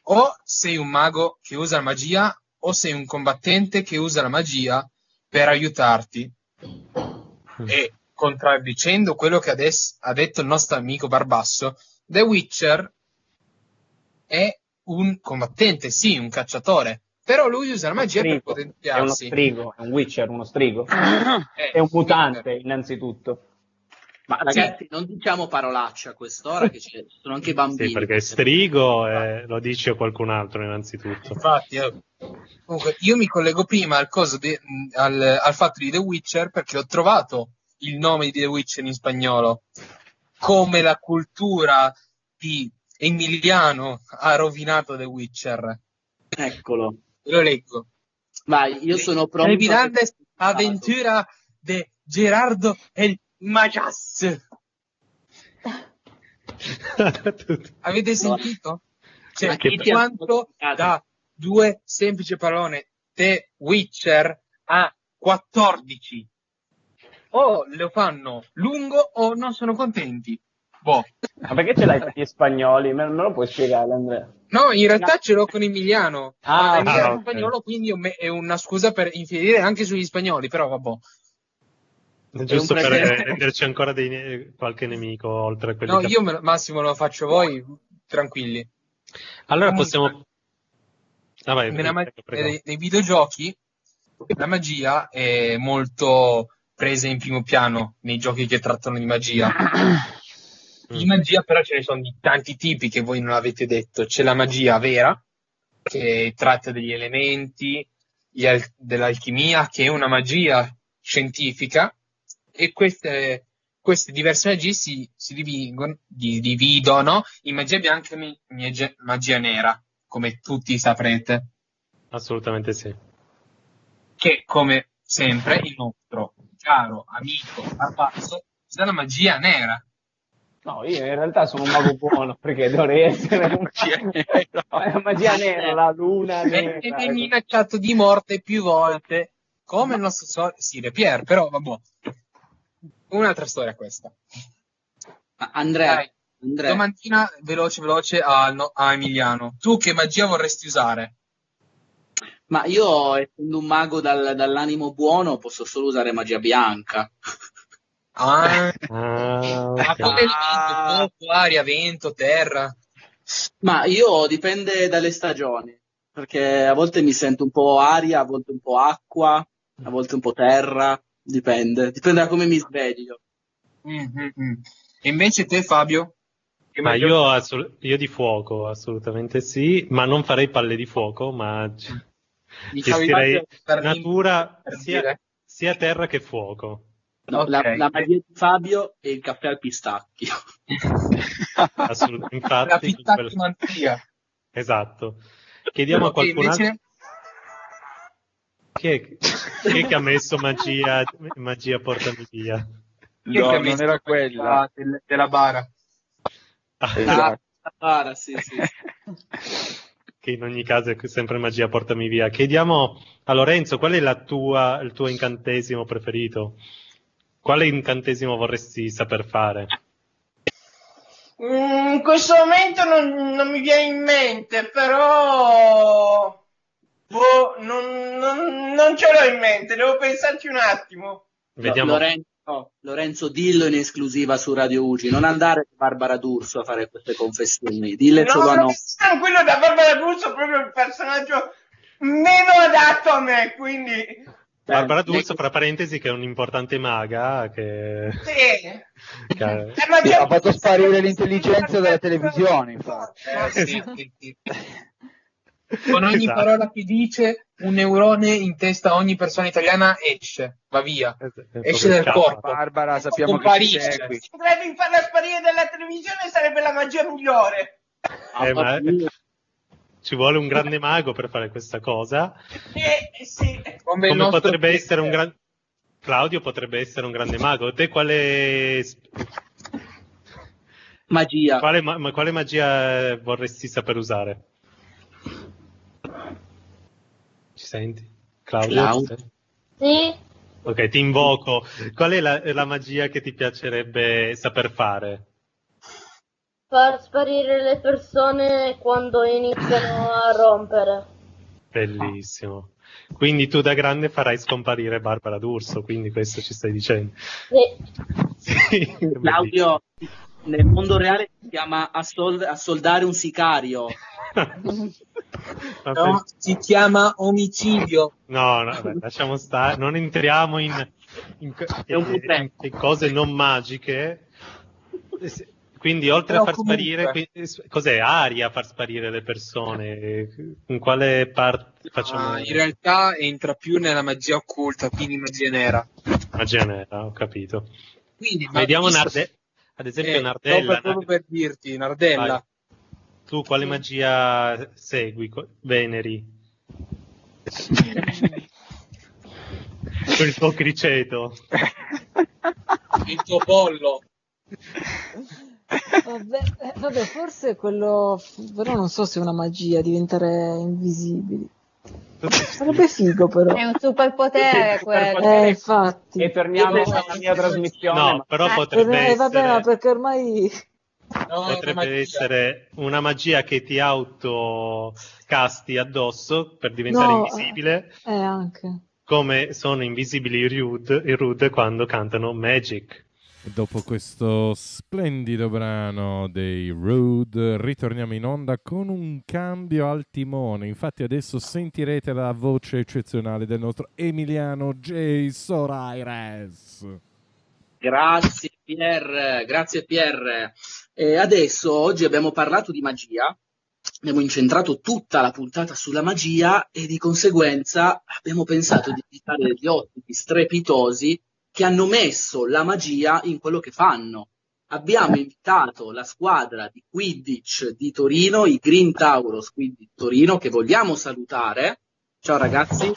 o sei un mago che usa la magia o sei un combattente che usa la magia per aiutarti. Mm. E contraddicendo quello che adesso ha detto il nostro amico Barbasso, The Witcher è un combattente, sì, un cacciatore, però lui usa la magia per potenziarsi. È uno strigo, è un Witcher, uno strigo. è un mutante, innanzitutto. Ma ragazzi, sì. non diciamo parolacce a quest'ora, che ci sono anche bambini. Sì, perché strigo eh, lo dice qualcun altro, innanzitutto. Infatti, io, comunque, io mi collego prima al, di, al, al, fatto di The Witcher perché ho trovato il nome di The Witcher in spagnolo. Come la cultura di Emiliano ha rovinato The Witcher. Eccolo. Lo leggo. Vai, io sono pronto. Le grandes aventura de Gerardo el Majas. Avete sentito? Cioè, quanto da due semplici parole The Witcher a 14. O lo fanno lungo o non sono contenti. Boh. Ma perché ce l'hai con gli spagnoli? Me, me lo puoi spiegare, Andrea? No, in realtà ce l'ho con Emiliano. Ah, Emiliano ah, okay. spagnolo, quindi è una scusa per infierire anche sugli spagnoli, però vabbè. Giusto per renderci ancora dei, qualche nemico oltre a quelli No, che... io me, Massimo lo faccio voi, tranquilli. Allora Comunque, possiamo... Ah, vai, nella, prego, prego. Nei, nei videogiochi la magia è molto presa in primo piano nei giochi che trattano di magia. Di magia però ce ne sono di tanti tipi che voi non avete detto. C'è la magia vera, che tratta degli elementi, al- dell'alchimia, che è una magia scientifica, e queste, queste diverse magie si, si dividono, dividono, in magia bianca e magia nera, come tutti saprete. Assolutamente sì. Che, come sempre, il nostro caro amico Arpazzo usa la magia nera. No, io in realtà sono un mago buono perché dovrei essere un magia nera. La magia nera, la luna nera. E mi minacciato di morte più volte, come il nostro solito Sire Pier, però vabbè un'altra storia questa. Andrea, Dai, Andrea. domattina veloce veloce a, no, a, Emiliano. Tu che magia vorresti usare? Ma io, essendo un mago dal, dall'animo buono, posso solo usare magia bianca. Ah, Ah, ma ok. come vento, fuoco, aria, vento, terra. Ma io dipende dalle stagioni, perché a volte mi sento un po' aria, a volte un po' acqua, a volte un po' terra, dipende, dipende da come mi sveglio. Mm, mm, mm. E invece te, Fabio? Che Ma io, assolut- io di fuoco, assolutamente sì, ma non farei palle di fuoco, ma c- Diciamo, gestirei natura sia, sia terra che fuoco. No, Ok. la, la magia di Fabio e il caffè al pistacchio. Assolut- La infatti, in quel- pistacchimantia. Esatto. Chiediamo a Ok, qualcun invece- altro chi è, chi è che ha messo magia, magia portami via. No, non messo era la quella. del- della bara? Ah, Esatto. Ah, sì, sì. che in ogni caso è sempre magia portami via. Chiediamo a Lorenzo qual è la tua, il tuo incantesimo preferito? Quale incantesimo vorresti saper fare? Mm, in questo momento non, non mi viene in mente, però boh, non, non- non ce l'ho in mente, devo pensarci un attimo. Vediamo. Lorenzo, Lorenzo, dillo in esclusiva su Radio Ugi, non andare da Barbara D'Urso a fare queste confessioni, dille No, solo a no, noi. quello da Barbara D'Urso è proprio il personaggio meno adatto a me, quindi Barbara D'Urso, fra parentesi, che è un'importante maga che... sì. che ha- Eh, ma Sì, ha fatto sparire l'intelligenza della televisione, infatti. Eh, sì. Con ogni Esatto. parola che dice, un neurone in testa a ogni persona italiana esce, va via, esce dal corpo. Barbara, sappiamo che ci Comparisce. segui. Se potrebbe farla sparire dalla televisione sarebbe la magia migliore. Eh, ma- ci vuole un grande mago per fare questa cosa. Eh, sì. Come Come potrebbe Peter. essere un grande... Claudio potrebbe essere un grande mago. Te quale... Magia. Quale, ma quale magia vorresti saper usare? Ci senti? Claudio? Clau? ci senti? Sì, Ok, ti invoco. Qual è la, la magia che ti piacerebbe saper fare? far sparire le persone quando iniziano a rompere. Bellissimo. Quindi tu da grande farai scomparire Barbara D'Urso, quindi questo ci stai dicendo. Sì. Sì, Claudio, nel mondo reale si chiama assol- assoldare un sicario. No, si chiama omicidio. No, no, vabbè, lasciamo stare, non entriamo in, in un in- in cose non magiche. Eh, Quindi, oltre Però a far comunque- sparire, eh, cos'è aria far sparire le persone? In quale parte facciamo Ma in realtà entra più nella magia occulta, quindi magia nera. magia nera? Ho capito. Quindi, ma Vediamo visto- Narde- ad esempio, Eh, Nardella. stavo proprio per dirti, Nardella. Vai. Tu quale magia segui? Co- Veneri? Con il tuo criceto. Il tuo pollo. Vabbè, eh, vabbè, forse quello, però non so se è una magia diventare invisibili. Sarebbe figo però. È un superpotere quello. Eh, infatti. E torniamo alla mia trasmissione. No, ma- però Eh, potrebbe eh, vabbè, essere, perché ormai No, potrebbe magia. essere una magia che ti autocasti addosso per diventare No, invisibile, eh, anche. come sono invisibili i Rude, i Rude quando cantano Magic. Dopo questo splendido brano dei Rude, ritorniamo in onda con un cambio al timone. Infatti, adesso sentirete la voce eccezionale del nostro Emiliano J. Soraires. Grazie Pier, grazie Pier. E adesso, oggi abbiamo parlato di magia, abbiamo incentrato tutta la puntata sulla magia e di conseguenza abbiamo pensato di invitare degli ospiti strepitosi che hanno messo la magia in quello che fanno. Abbiamo invitato la squadra di Quidditch di Torino, i Green Tauros Quidditch Torino, che vogliamo salutare. Ciao ragazzi.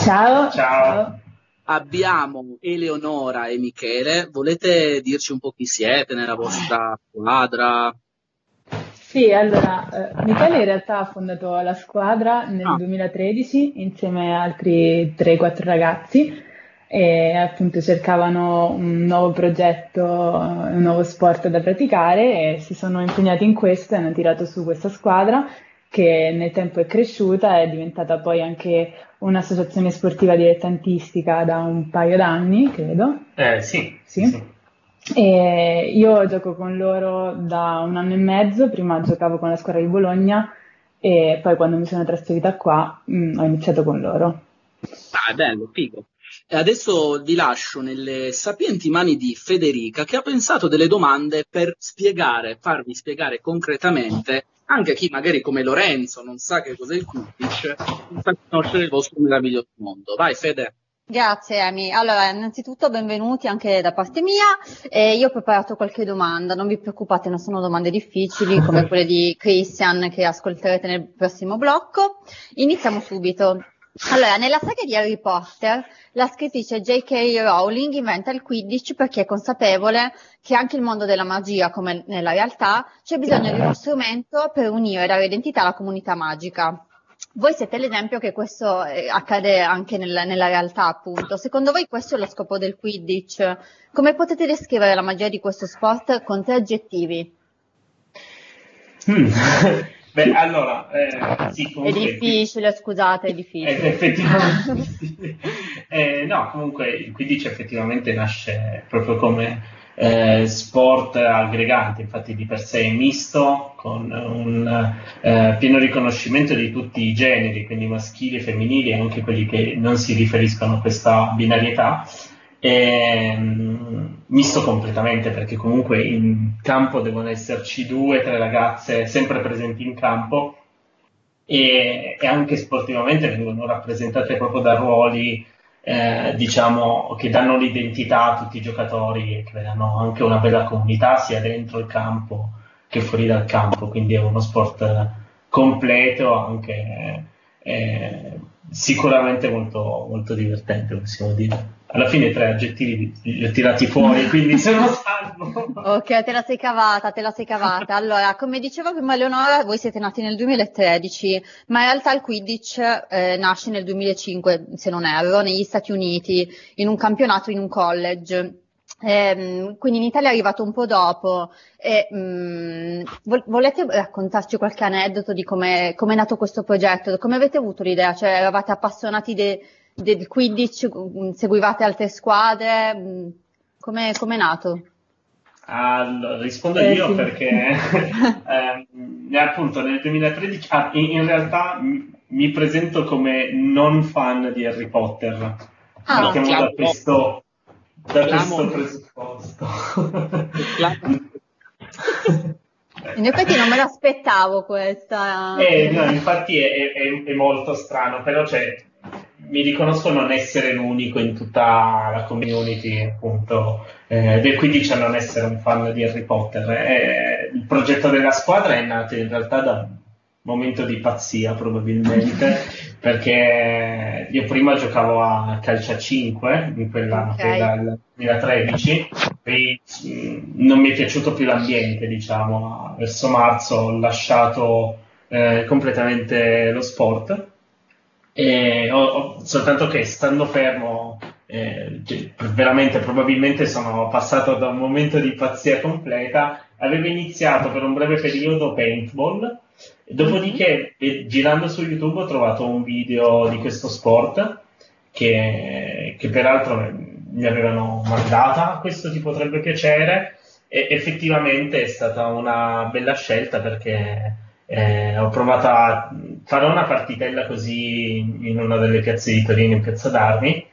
Ciao. Ciao. Abbiamo Eleonora e Michele. Volete dirci un po' chi siete nella vostra squadra? Sì, allora, eh, Michele in realtà ha fondato la squadra nel Ah. 2013 insieme a altri 3-4 ragazzi e appunto cercavano un nuovo progetto, eh, un nuovo sport da praticare e si sono impegnati in questo e hanno tirato su questa squadra che nel tempo è cresciuta, è diventata poi anche un'associazione sportiva dilettantistica da un paio d'anni, credo. Eh, sì. sì. sì. E io gioco con loro da un anno e mezzo, prima giocavo con la squadra di Bologna e poi quando mi sono trasferita qua mh, mm, ho iniziato con loro. Ah, bello, figo. E adesso vi lascio nelle sapienti mani di Federica che ha pensato delle domande per spiegare, farvi spiegare concretamente anche a chi magari come Lorenzo non sa che cos'è il Quidditch, fa conoscere il vostro meraviglioso mondo. Vai Fede. Grazie Amy. Allora, innanzitutto benvenuti anche da parte mia. Eh, io ho preparato qualche domanda, non vi preoccupate, non sono domande difficili come quelle di Christian che ascolterete nel prossimo blocco. Iniziamo subito. Allora, nella saga di Harry Potter, la scrittrice J.K. Rowling inventa il Quidditch perché è consapevole che anche il mondo della magia, come nella realtà, c'è bisogno di uno strumento per unire la identità alla comunità magica. Voi siete l'esempio che questo eh, accade anche nel, nella realtà, appunto. Secondo voi questo è lo scopo del Quidditch? Come potete descrivere la magia di questo sport con tre aggettivi? Hmm. Beh, allora, eh, sì, comunque... È difficile, scusate, è difficile. È effettivamente eh, no, comunque il Quidditch effettivamente nasce proprio come eh, sport aggregante, infatti di per sé è misto, con un eh, pieno riconoscimento di tutti i generi, quindi maschili e femminili e anche quelli che non si riferiscono a questa binarietà. E, um, misto completamente perché comunque in campo devono esserci due o tre ragazze sempre presenti in campo e, e, anche sportivamente vengono rappresentate proprio da ruoli eh, diciamo che danno l'identità a tutti i giocatori e creano anche una bella comunità sia dentro il campo che fuori dal campo. Quindi è uno sport completo anche eh, sicuramente molto, molto divertente possiamo dire alla fine tre aggettivi li ho tirati fuori, quindi sono salvo. ok, te la sei cavata, te la sei cavata. Allora, come diceva prima Leonora, voi siete nati nel 2013, ma in realtà il Quidditch eh, nasce nel 2005, se non erro, negli Stati Uniti, in un campionato in un college. Eh, quindi in Italia è arrivato un po' dopo. E, mh, mm, volete raccontarci qualche aneddoto di come è nato questo progetto? Come avete avuto l'idea? Cioè, eravate appassionati di del 15 mm, seguivate altre squadre? Mm, come è nato? Allora, rispondo eh, io sì. perché eh, appunto nel 2013 ah, in, in, realtà mi presento come non fan di Harry Potter. Ah, Partiamo no, da questo, da questo presupposto. In effetti non me l'aspettavo questa. Eh, no, infatti è, è, è molto strano, però c'è mi riconosco non essere l'unico in tutta la community appunto. Eh, del 15 a non essere un fan di Harry Potter. Eh, il progetto della squadra è nato in realtà da un momento di pazzia probabilmente perché io prima giocavo a calcio a 5 in quella dal 2013 e mm, non mi è piaciuto più l'ambiente diciamo. Verso marzo ho lasciato eh, completamente lo sport e ho, ho, soltanto che stando fermo, eh, cioè, veramente probabilmente sono passato da un momento di pazzia completa. Avevo iniziato per un breve periodo paintball, dopodiché eh, girando su YouTube ho trovato un video di questo sport che, che peraltro mi avevano mandata, questo ti potrebbe piacere. E effettivamente è stata una bella scelta perché eh, ho provato a fare una partitella così in una delle piazze di Torino, in Piazza d'Armi,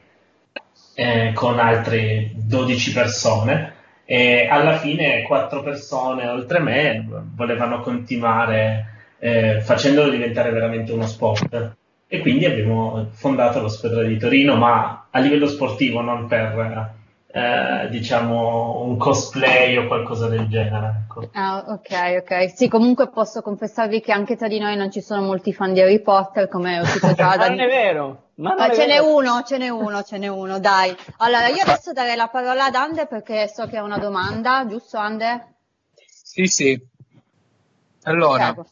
eh, con altre 12 persone. E alla fine quattro persone oltre me volevano continuare eh, facendolo diventare veramente uno sport. E quindi abbiamo fondato la squadra di Torino ma a livello sportivo non per eh, diciamo un cosplay o qualcosa del genere. Ecco. Ah, ok, ok. Sì, comunque posso confessarvi che anche tra di noi non ci sono molti fan di Harry Potter, come ho uscito già da... non è vero. Ma non ah, ce vero. n'è uno, ce n'è uno, ce n'è uno, dai. Allora, io adesso darei la parola ad Ander perché so che ha una domanda, giusto Ander? Sì, sì. Allora, Prego.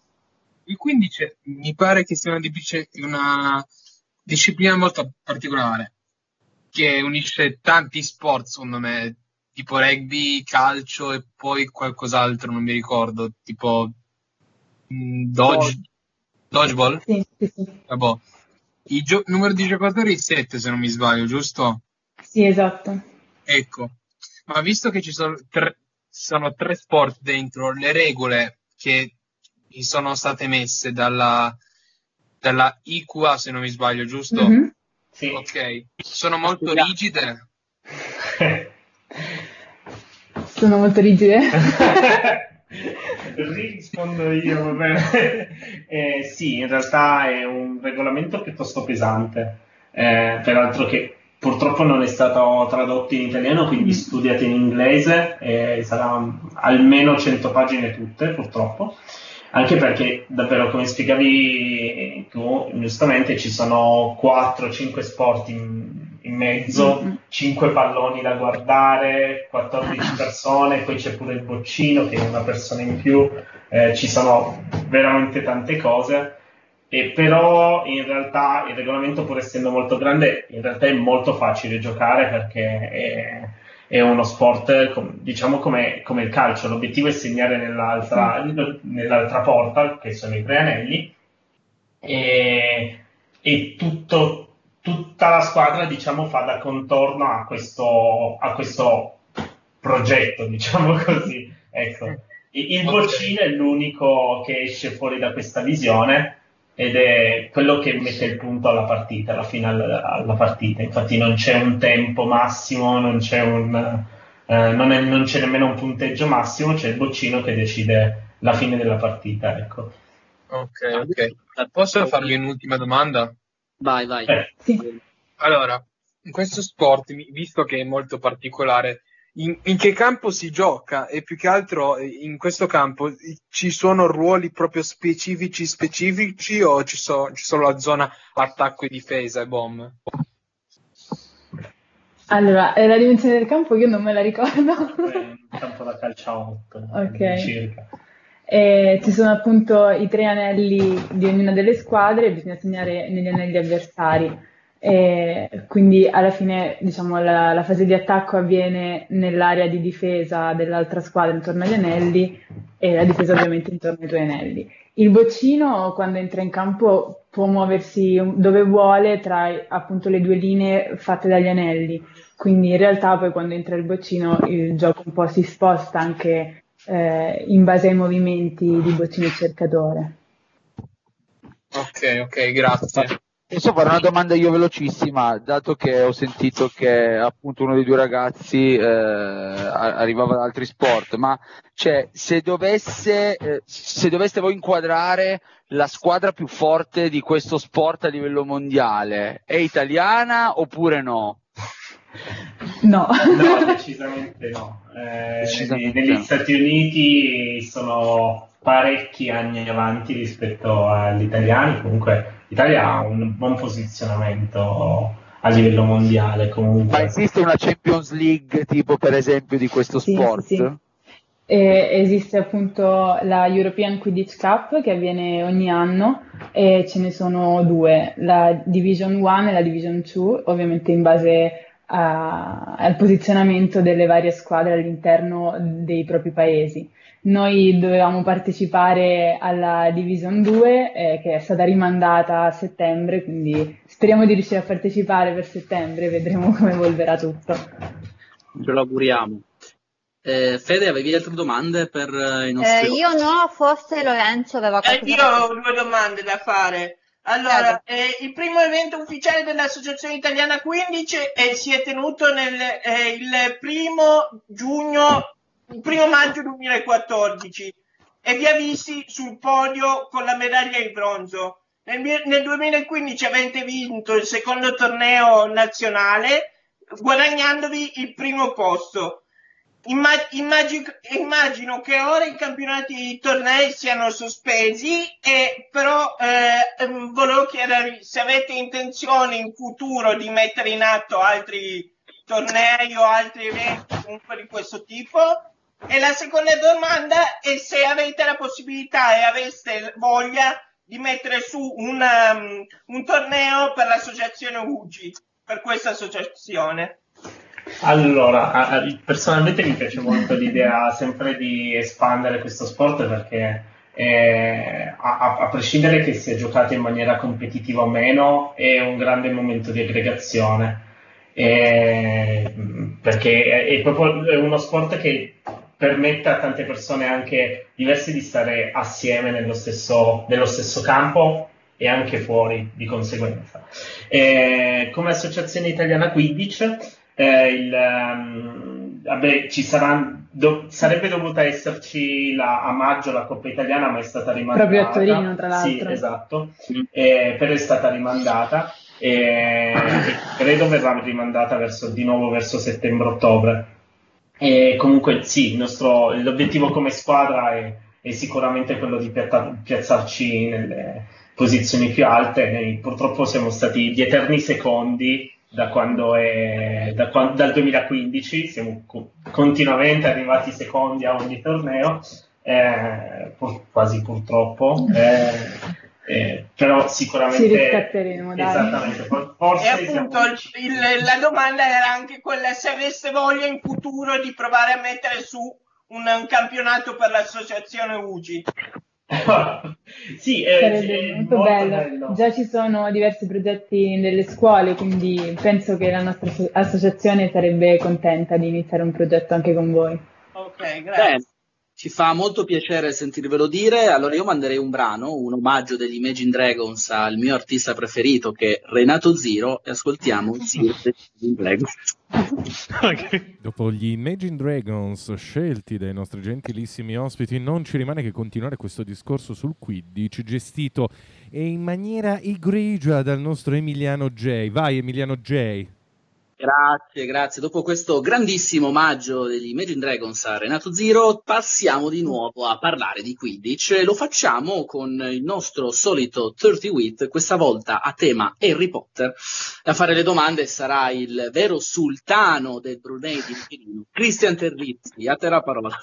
il 15 mi pare che sia una, una disciplina molto particolare che unisce tanti sport, secondo me, tipo rugby, calcio e poi qualcos'altro, non mi ricordo, tipo mm, Dodge. Dodgeball? Sì, sì, sì. Vabbè. Il gio- numero di giocatori è 7 se non mi sbaglio, giusto? Sì, esatto. Ecco, ma visto che ci sono tre, sono tre sport dentro, le regole che sono state messe dalla, dalla IQA, se non mi sbaglio, giusto? Mhm. Sì. Ok, sono molto rigide. Sono molto rigide. Rispondo io, va bene. Eh, sì, in realtà è un regolamento piuttosto pesante, eh, peraltro che purtroppo non è stato tradotto in italiano, quindi studiate in inglese, e sarà almeno 100 pagine tutte, purtroppo. Anche perché davvero, come spiegavi tu, giustamente ci sono 4-5 sport in, in mezzo, 5 palloni da guardare, 14 persone, poi c'è pure il boccino che è una persona in più, eh, ci sono veramente tante cose. E però in realtà il regolamento, pur essendo molto grande, in realtà è molto facile giocare perché è, è uno sport, diciamo come, come il calcio. L'obiettivo è segnare nell'altra, nell'altra porta, che sono i tre anelli, e, e tutto, tutta la squadra diciamo, fa da contorno a questo, a questo progetto, diciamo così. Ecco. Il boccino è l'unico che esce fuori da questa visione ed è quello che mette il punto alla partita, alla fine alla, alla partita. Infatti non c'è un tempo massimo, non c'è, un, eh, non è- non c'è nemmeno un punteggio massimo, c'è il boccino che decide la fine della partita. Ecco. Ok, ok. Posso farvi un'ultima domanda? Vai, vai. Allora, in questo sport, visto che è molto particolare, in, in che campo si gioca? E più che altro eh, in questo campo ci sono ruoli proprio specifici specifici o ci so- c'è solo la zona attacco e difesa e bomb? Allora, eh, la dimensione del campo io non me la ricordo. Un campo da calcio a 8 Ok. circa. E ci sono appunto i tre anelli di ognuna delle squadre e bisogna segnare negli anelli avversari. E quindi alla fine, diciamo, la, la fase di attacco avviene nell'area di difesa dell'altra squadra intorno agli anelli e la difesa ovviamente intorno ai tuoi anelli. Il boccino, quando entra in campo, può muoversi dove vuole tra appunto le due linee fatte dagli anelli. Quindi in realtà poi quando entra il boccino il gioco un po' si sposta anche eh, in base ai movimenti di boccino e cercatore. Ok, ok, grazie. Posso fare una domanda io velocissima, dato che ho sentito che appunto uno dei due ragazzi eh, arrivava da altri sport, ma cioè, se dovesse, eh, se doveste voi inquadrare la squadra più forte di questo sport a livello mondiale, è italiana oppure no? No. No, decisamente no. Eh, Decisamente negli no. Stati Uniti sono parecchi anni avanti rispetto agli italiani, comunque l'Italia ha un buon posizionamento a livello mondiale comunque. Ma esiste una Champions League tipo per esempio di questo Sì, sport? sì, sì. E esiste appunto la European Quidditch Cup che avviene ogni anno e ce ne sono due, la Division 1 e la Division 2, ovviamente in base a- al posizionamento delle varie squadre all'interno dei propri paesi. Noi dovevamo partecipare alla Division 2 eh, che è stata rimandata a settembre, quindi speriamo di riuscire a partecipare per settembre, vedremo come evolverà tutto. Ce lo auguriamo. Eh, Fede, avevi altre domande per eh, i Eh, nostri io no, forse Lorenzo aveva Eh, Eh, qualcosa io ho due domande da fare. Allora, eh, il primo evento ufficiale dell'Associazione Italiana 15 eh, si è tenuto nel, eh, il primo giugno, il primo maggio 2014 e vi ha visti sul podio con la medaglia di bronzo. Nel, nel 2015 avete vinto il secondo torneo nazionale guadagnandovi il primo posto. Imma- immagi- immagino che ora i campionati i tornei siano sospesi e però eh, ehm, volevo chiedervi se avete intenzione in futuro di mettere in atto altri tornei o altri eventi comunque di questo tipo. E la seconda domanda è se avete la possibilità e aveste voglia di mettere su un, um, un torneo per l'associazione UGI, per questa associazione. Allora, personalmente mi piace molto l'idea sempre di espandere questo sport perché eh, a, a, prescindere che sia giocata in maniera competitiva o meno, è un grande momento di aggregazione. Eh, perché è, proprio uno sport che permette a tante persone anche diverse di stare assieme nello stesso, nello stesso campo e anche fuori di conseguenza. Eh, come associazione italiana Quidditch, eh, il, um, vabbè, ci sarà, do, sarebbe dovuta esserci la, a maggio la Coppa Italiana, ma è stata rimandata. Proprio a Torino, tra l'altro. Sì, esatto, eh, però è stata rimandata e, credo verrà rimandata verso, di nuovo verso settembre-ottobre. E comunque sì, nostro, l'obiettivo come squadra è, è sicuramente quello di piazzarci nelle posizioni più alte. Noi purtroppo siamo stati gli eterni secondi da quando è, da, dal 2015, siamo co- continuamente arrivati secondi a ogni torneo, eh, pur, quasi purtroppo. Eh, eh, però sicuramente ci riscatteremo dai. esattamente forse e appunto siamo... il, la domanda era anche quella se avesse voglia in futuro di provare a mettere su un, un campionato per l'associazione UGI sì, è, sarebbe molto, molto bello. bello. Già ci sono diversi progetti nelle scuole, quindi penso che la nostra associazione sarebbe contenta di iniziare un progetto anche con voi. Ok, grazie. Ci fa molto piacere sentirvelo dire. Allora io manderei un brano, un omaggio degli Imagine Dragons al mio artista preferito che è Renato Zero e ascoltiamo Zero degli Imagine Dragons. okay. Dopo gli Imagine Dragons scelti dai nostri gentilissimi ospiti non ci rimane che continuare questo discorso sul Quidditch gestito in maniera egregia dal nostro Emiliano J. Vai Emiliano J. Grazie, grazie. Dopo questo grandissimo omaggio degli Imagine Dragons a Renato Zero, passiamo di nuovo a parlare di Quidditch. Lo facciamo con il nostro solito 30 Wit, questa volta a tema Harry Potter. A fare le domande sarà il vero sultano del Brunei di Michelino, Christian Terrizzi. A te la parola.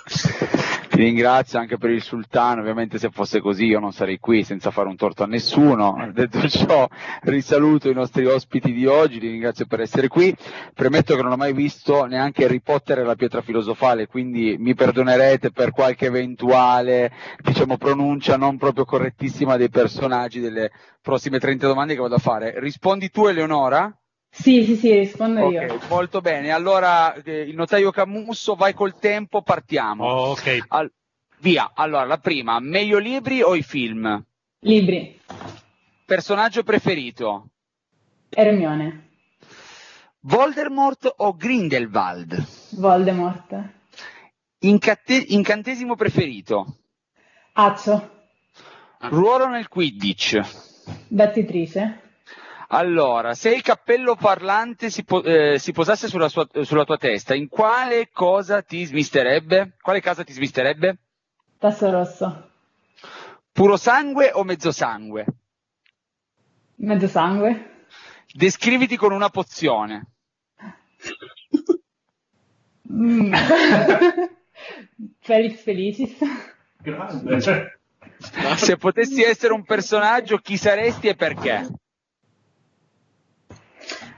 Ti ringrazio anche per il sultano, ovviamente se fosse così io non sarei qui senza fare un torto a nessuno. Detto ciò, risaluto i nostri ospiti di oggi, li ringrazio per essere qui. Premetto che non ho mai visto neanche Harry Potter e la pietra filosofale, quindi mi perdonerete per qualche eventuale, diciamo, pronuncia non proprio correttissima dei personaggi delle prossime 30 domande che vado a fare. Rispondi tu Eleonora? Sì, sì, sì, rispondo okay, io. Molto bene, allora eh, il notaio Camusso, vai col tempo, partiamo. Oh, ok. Al- via, allora la prima, meglio libri o i film? Libri. Personaggio preferito? Hermione. Voldemort o Grindelwald? Voldemort. Incate- incantesimo preferito? Accio. Ruolo nel Quidditch? Battitrice. Allora, se il cappello parlante si, po- eh, si posasse sulla, sua, sulla, tua testa, in quale cosa ti smisterebbe? Quale casa ti smisterebbe? Tasso rosso. Puro sangue o mezzo sangue? Mezzo sangue. Descriviti con una pozione. Mm. Felix Felicis. Grande. Se potessi essere un personaggio, chi saresti e perché?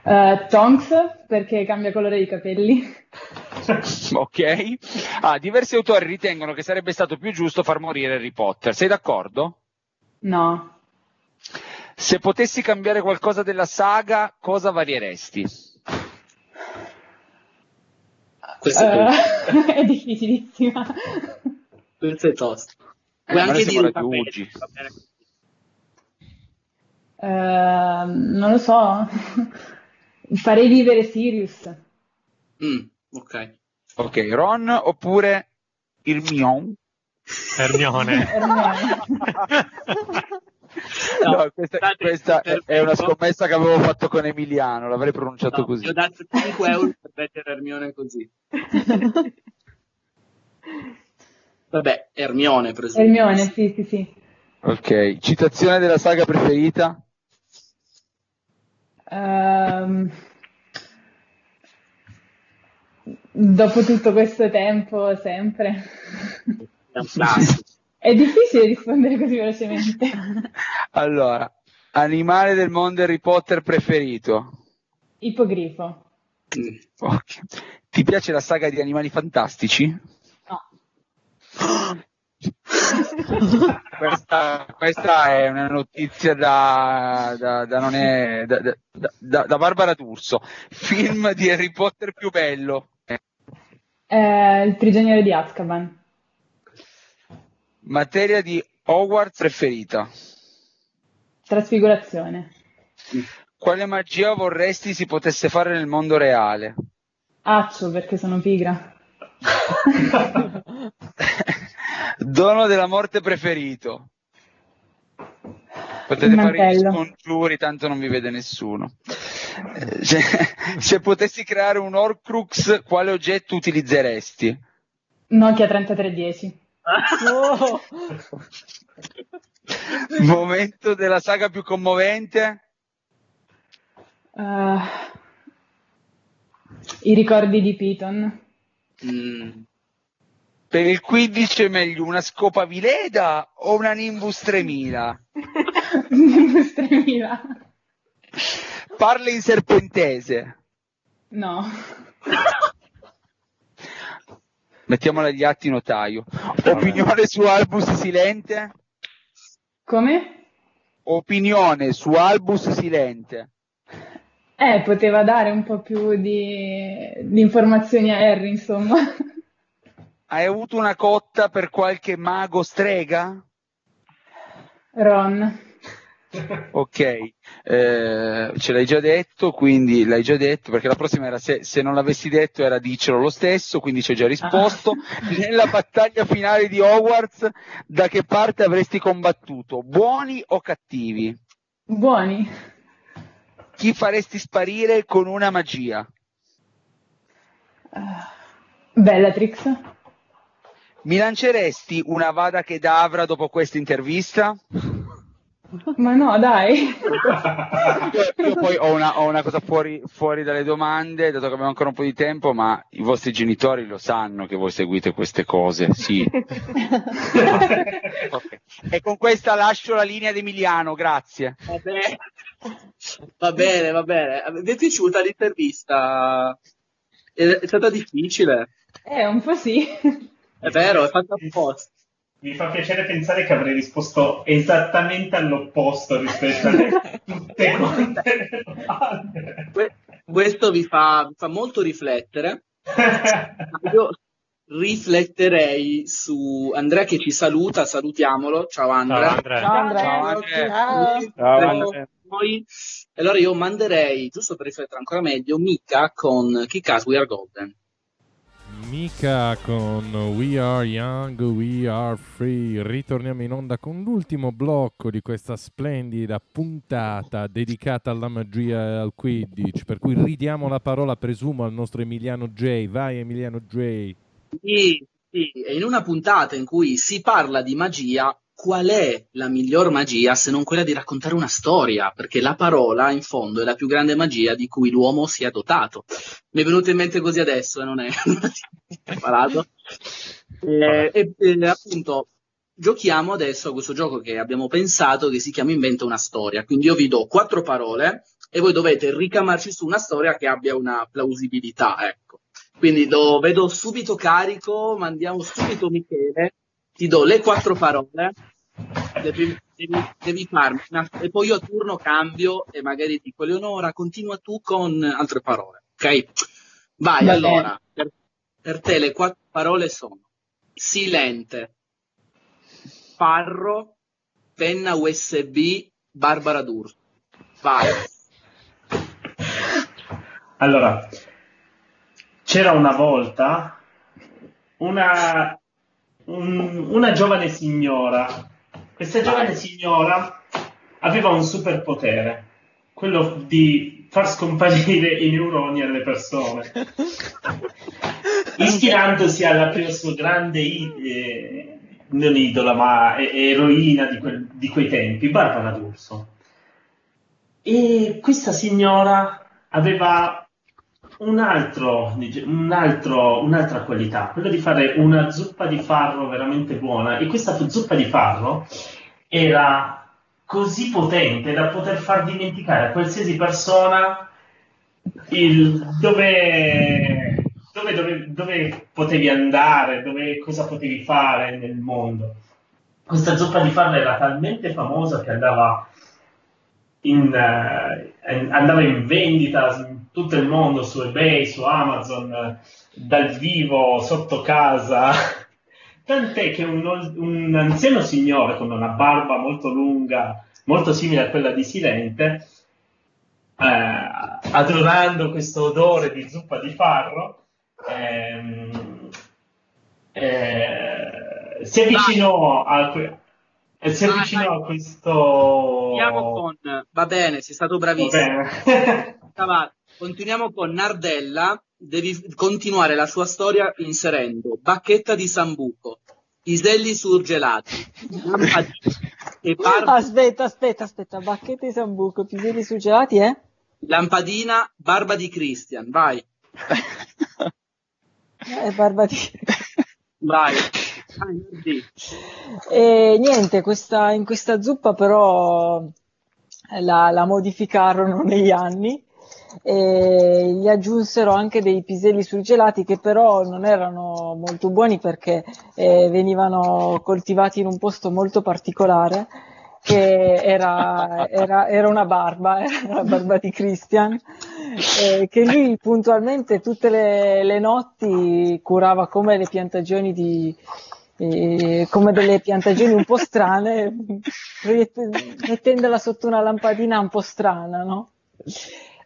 Uh, Tonks perché cambia colore di capelli. ok. Ah, diversi autori ritengono che sarebbe stato più giusto far morire Harry Potter. Sei d'accordo? No. Se potessi cambiare qualcosa della saga, cosa varieresti? Questa è, uh, è difficilissima. Questo è tosto. Puoi anche dire uh, non lo so. Farei vivere Sirius. Mm, ok. Ok, Ron oppure Hermione? Hermione. Hermione. No, no, questa, questa è una scommessa che avevo fatto con Emiliano, l'avrei pronunciato no, così. Ho dato 5 euro per mettere Hermione così. Vabbè, Hermione presumo. Hermione, sì, sì, sì. Ok, citazione della saga preferita? Um, dopo tutto questo tempo, sempre. È difficile rispondere così velocemente. Allora, animale del mondo Harry Potter preferito? Ippogrifo. Mm, okay. Ti piace la saga di Animali Fantastici? No. questa, questa, è una notizia da, da, da, non è, da, da Barbara D'Urso. Film di Harry Potter più bello. Eh, il prigioniero di Azkaban. Materia di Hogwarts preferita. Trasfigurazione. Quale magia vorresti si potesse fare nel mondo reale? Accio perché sono pigra. Dono della morte preferito. Potete fare gli scongiuri, tanto non vi vede nessuno. Eh, se, se, potessi creare un Horcrux, quale oggetto utilizzeresti? Nokia 3310. Oh. Momento della saga più commovente? Uh, I ricordi di Piton. Mm. Per il 15 è meglio una scopa Vileda o una Nimbus 3000? Nimbus 3000. Parla in serpentese. No. Mettiamola agli atti notaio. Opinione su Albus Silente? Come? Opinione su Albus Silente. Eh, poteva dare un po' più di, di informazioni a Harry, insomma. Hai avuto una cotta per qualche mago strega? Ron. Ok, eh, ce l'hai già detto, quindi l'hai già detto, perché la prossima era se, se non l'avessi detto era dicelo lo stesso, quindi ci hai già risposto. Ah. Nella battaglia finale di Hogwarts, da che parte avresti combattuto? Buoni o cattivi? Buoni. Chi faresti sparire con una magia? Uh, Bellatrix. Mi lanceresti una Vada Kedavra dopo questa intervista? Ma no, dai. Io poi ho una, ho una cosa fuori, fuori, dalle domande, dato che abbiamo ancora un po' di tempo, ma i vostri genitori lo sanno che voi seguite queste cose, sì. okay. E con questa lascio la linea di Emiliano, grazie. Vabbè. Va bene, va bene. Vi è piaciuta l'intervista? È, stata difficile. Eh, un po' sì. È vero, è fatta apposta. Mi fa piacere pensare che avrei risposto esattamente all'opposto rispetto a tutte quante le domande. Questo vi fa, vi fa molto riflettere. Io rifletterei su Andrea che ci saluta, salutiamolo. Ciao Andrea. Ciao Andrea. Ciao Andrea. Ciao Andrea. Ciao. Ciao Andrea. Poi, allora io manderei, giusto per riflettere ancora meglio, Mika con Kick Ass We Are Golden. Mika con We Are Young, We Are Free. Ritorniamo in onda con l'ultimo blocco di questa splendida puntata dedicata alla magia e al Quidditch. Per cui ridiamo la parola, presumo, al nostro Emiliano J. Vai, Emiliano J. Sì, sì, in una puntata in cui si parla di magia qual è la miglior magia se non quella di raccontare una storia? Perché la parola, in fondo, è la più grande magia di cui l'uomo si è dotato. Mi è venuto in mente così adesso, e eh, non è preparato. e, e, e, appunto, giochiamo adesso a questo gioco che abbiamo pensato che si chiama Inventa una storia. Quindi io vi do quattro parole e voi dovete ricamarci su una storia che abbia una plausibilità, ecco. Quindi lo vedo subito carico, mandiamo subito Michele ti do le quattro parole, devi, devi, devi farmi una, e poi io a turno cambio e magari dico Eleonora continua tu con altre parole, ok? Vai, Va allora, per, per, te le quattro parole sono silente, farro, penna USB, Barbara D'Urso. Vai. Allora, c'era una volta una un, una giovane signora. Questa giovane signora aveva un superpotere, quello di far scomparire i neuroni alle persone, ispirandosi alla sua grande, eh, non idola, ma eroina di, quel, di quei tempi, Barbara D'Urso. E questa signora aveva un altro, un altro, un'altra qualità, quella di fare una zuppa di farro veramente buona. E questa zuppa di farro era così potente da poter far dimenticare a qualsiasi persona il, dove, dove, dove, dove potevi andare, dove, cosa potevi fare nel mondo. Questa zuppa di farla era talmente famosa che andava in, uh, andava in vendita tutto il mondo, su eBay, su Amazon, dal vivo, sotto casa. Tant'è che un, un anziano signore con una barba molto lunga, molto simile a quella di Silente, eh, adorando questo odore di zuppa di farro, ehm, eh, si avvicinò a, e si avvicinò a questo. Continuiamo con. Va bene, sei stato bravissimo. Continuiamo con Nardella. Devi continuare la sua storia inserendo bacchetta di sambuco, piselli surgelati, e bar... Aspetta, aspetta, aspetta. Bacchetta di sambuco, piselli surgelati, eh? Lampadina, barba di Christian, vai. eh, barba di... Vai. E niente, questa, in questa zuppa però la, la modificarono negli anni e gli aggiunsero anche dei piselli surgelati che però non erano molto buoni perché eh, venivano coltivati in un posto molto particolare che era, era, era una barba, era la barba di Christian, eh, che lui puntualmente tutte le, le, notti curava come le piantagioni di, eh, come delle piantagioni un po' strane, mettendola sotto una lampadina un po' strana, no?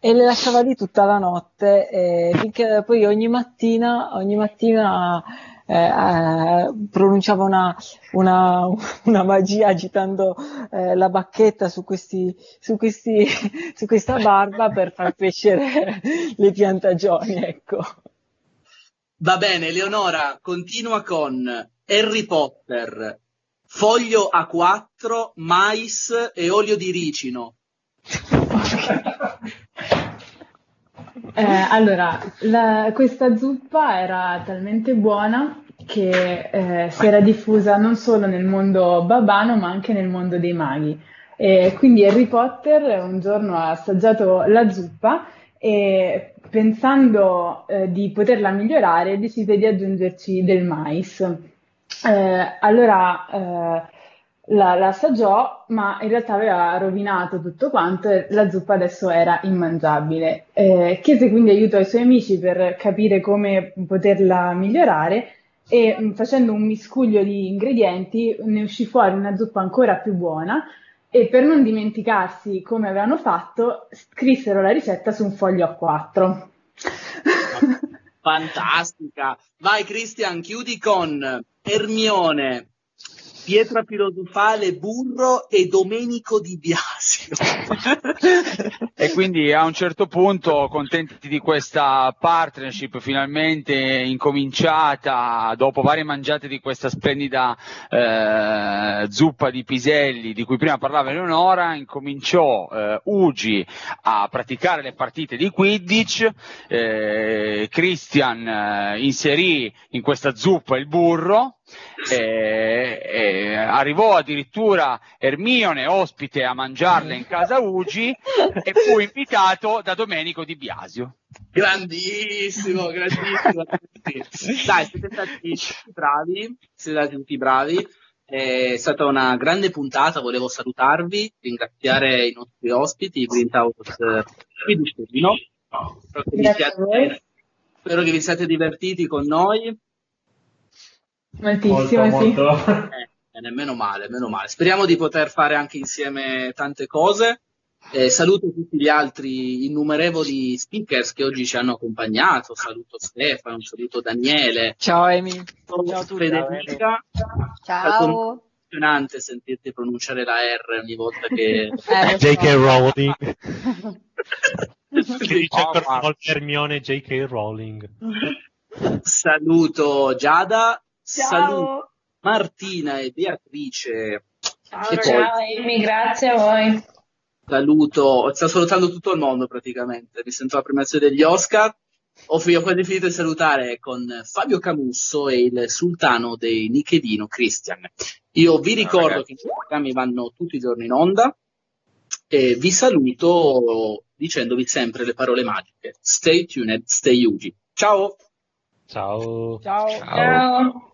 E le lasciava lì tutta la notte, eh, finché poi ogni mattina, ogni mattina eh, eh, pronunciava una, una, una, magia agitando eh, la bacchetta su, questi, su, questi, su questa barba per far crescere le piantagioni, ecco. Va bene, Leonora, continua con Harry Potter, foglio A4, mais e olio di ricino. Eh, allora, la, questa zuppa era talmente buona che eh, si era diffusa non solo nel mondo babano ma anche nel mondo dei maghi. E quindi Harry Potter un giorno ha assaggiato la zuppa e pensando eh, di poterla migliorare decise di aggiungerci del mais. Eh, allora eh, la, la, assaggiò, ma in realtà aveva rovinato tutto quanto e la zuppa adesso era immangiabile. Eh, chiese quindi aiuto ai suoi amici per capire come poterla migliorare e mh, facendo un miscuglio di ingredienti ne uscì fuori una zuppa ancora più buona e per non dimenticarsi come avevano fatto, scrissero la ricetta su un foglio a quattro. Fantastica! Vai Cristian, chiudi con Ermione, Pietra Filosofale, Burro e Domenico Di Biasio. e quindi a un certo punto, contenti di questa partnership finalmente incominciata, dopo varie mangiate di questa splendida eh, zuppa di piselli di cui prima parlava Eleonora, incominciò eh, Ugi a praticare le partite di Quidditch, eh, Christian eh, inserì in questa zuppa il burro, eh, eh, arrivò addirittura Ermione ospite a mangiarle in casa Ugi e fu invitato da Domenico Di Biasio. Grandissimo, grandissimo. Dai, siete stati tutti bravi, siete stati tutti bravi. È stata una grande puntata, volevo salutarvi, ringraziare i nostri ospiti, Green House qui di Torino. Spero che, vi siate, spero che vi siate divertiti con noi. Moltissimo, molto, sì. Molto. Eh, meno male, meno male. Speriamo di poter fare anche insieme tante cose. Eh, saluto tutti gli altri innumerevoli speakers che oggi ci hanno accompagnato. Saluto Stefano, saluto Daniele. Ciao Emi. Ciao a tutti. Federica. Ciao. È emozionante sentirti pronunciare la R ogni volta che... eh, J.K. Rowling. che dice ancora una volta Hermione J.K. Rowling. Saluto Giada. Ciao. Saluto Martina e Beatrice. Ciao, e poi... grazie a voi. Saluto, sta salutando tutto il mondo praticamente. Mi sento la premiazione degli Oscar. Ho, ho quasi finito di salutare con Fabio Camusso e il sultano dei Nichedino, Christian. Io vi ricordo ah, che i programmi vanno tutti i giorni in onda e vi saluto dicendovi sempre le parole magiche. Stay tuned, stay Yugi. Ciao! Ciao. Ciao. Ciao.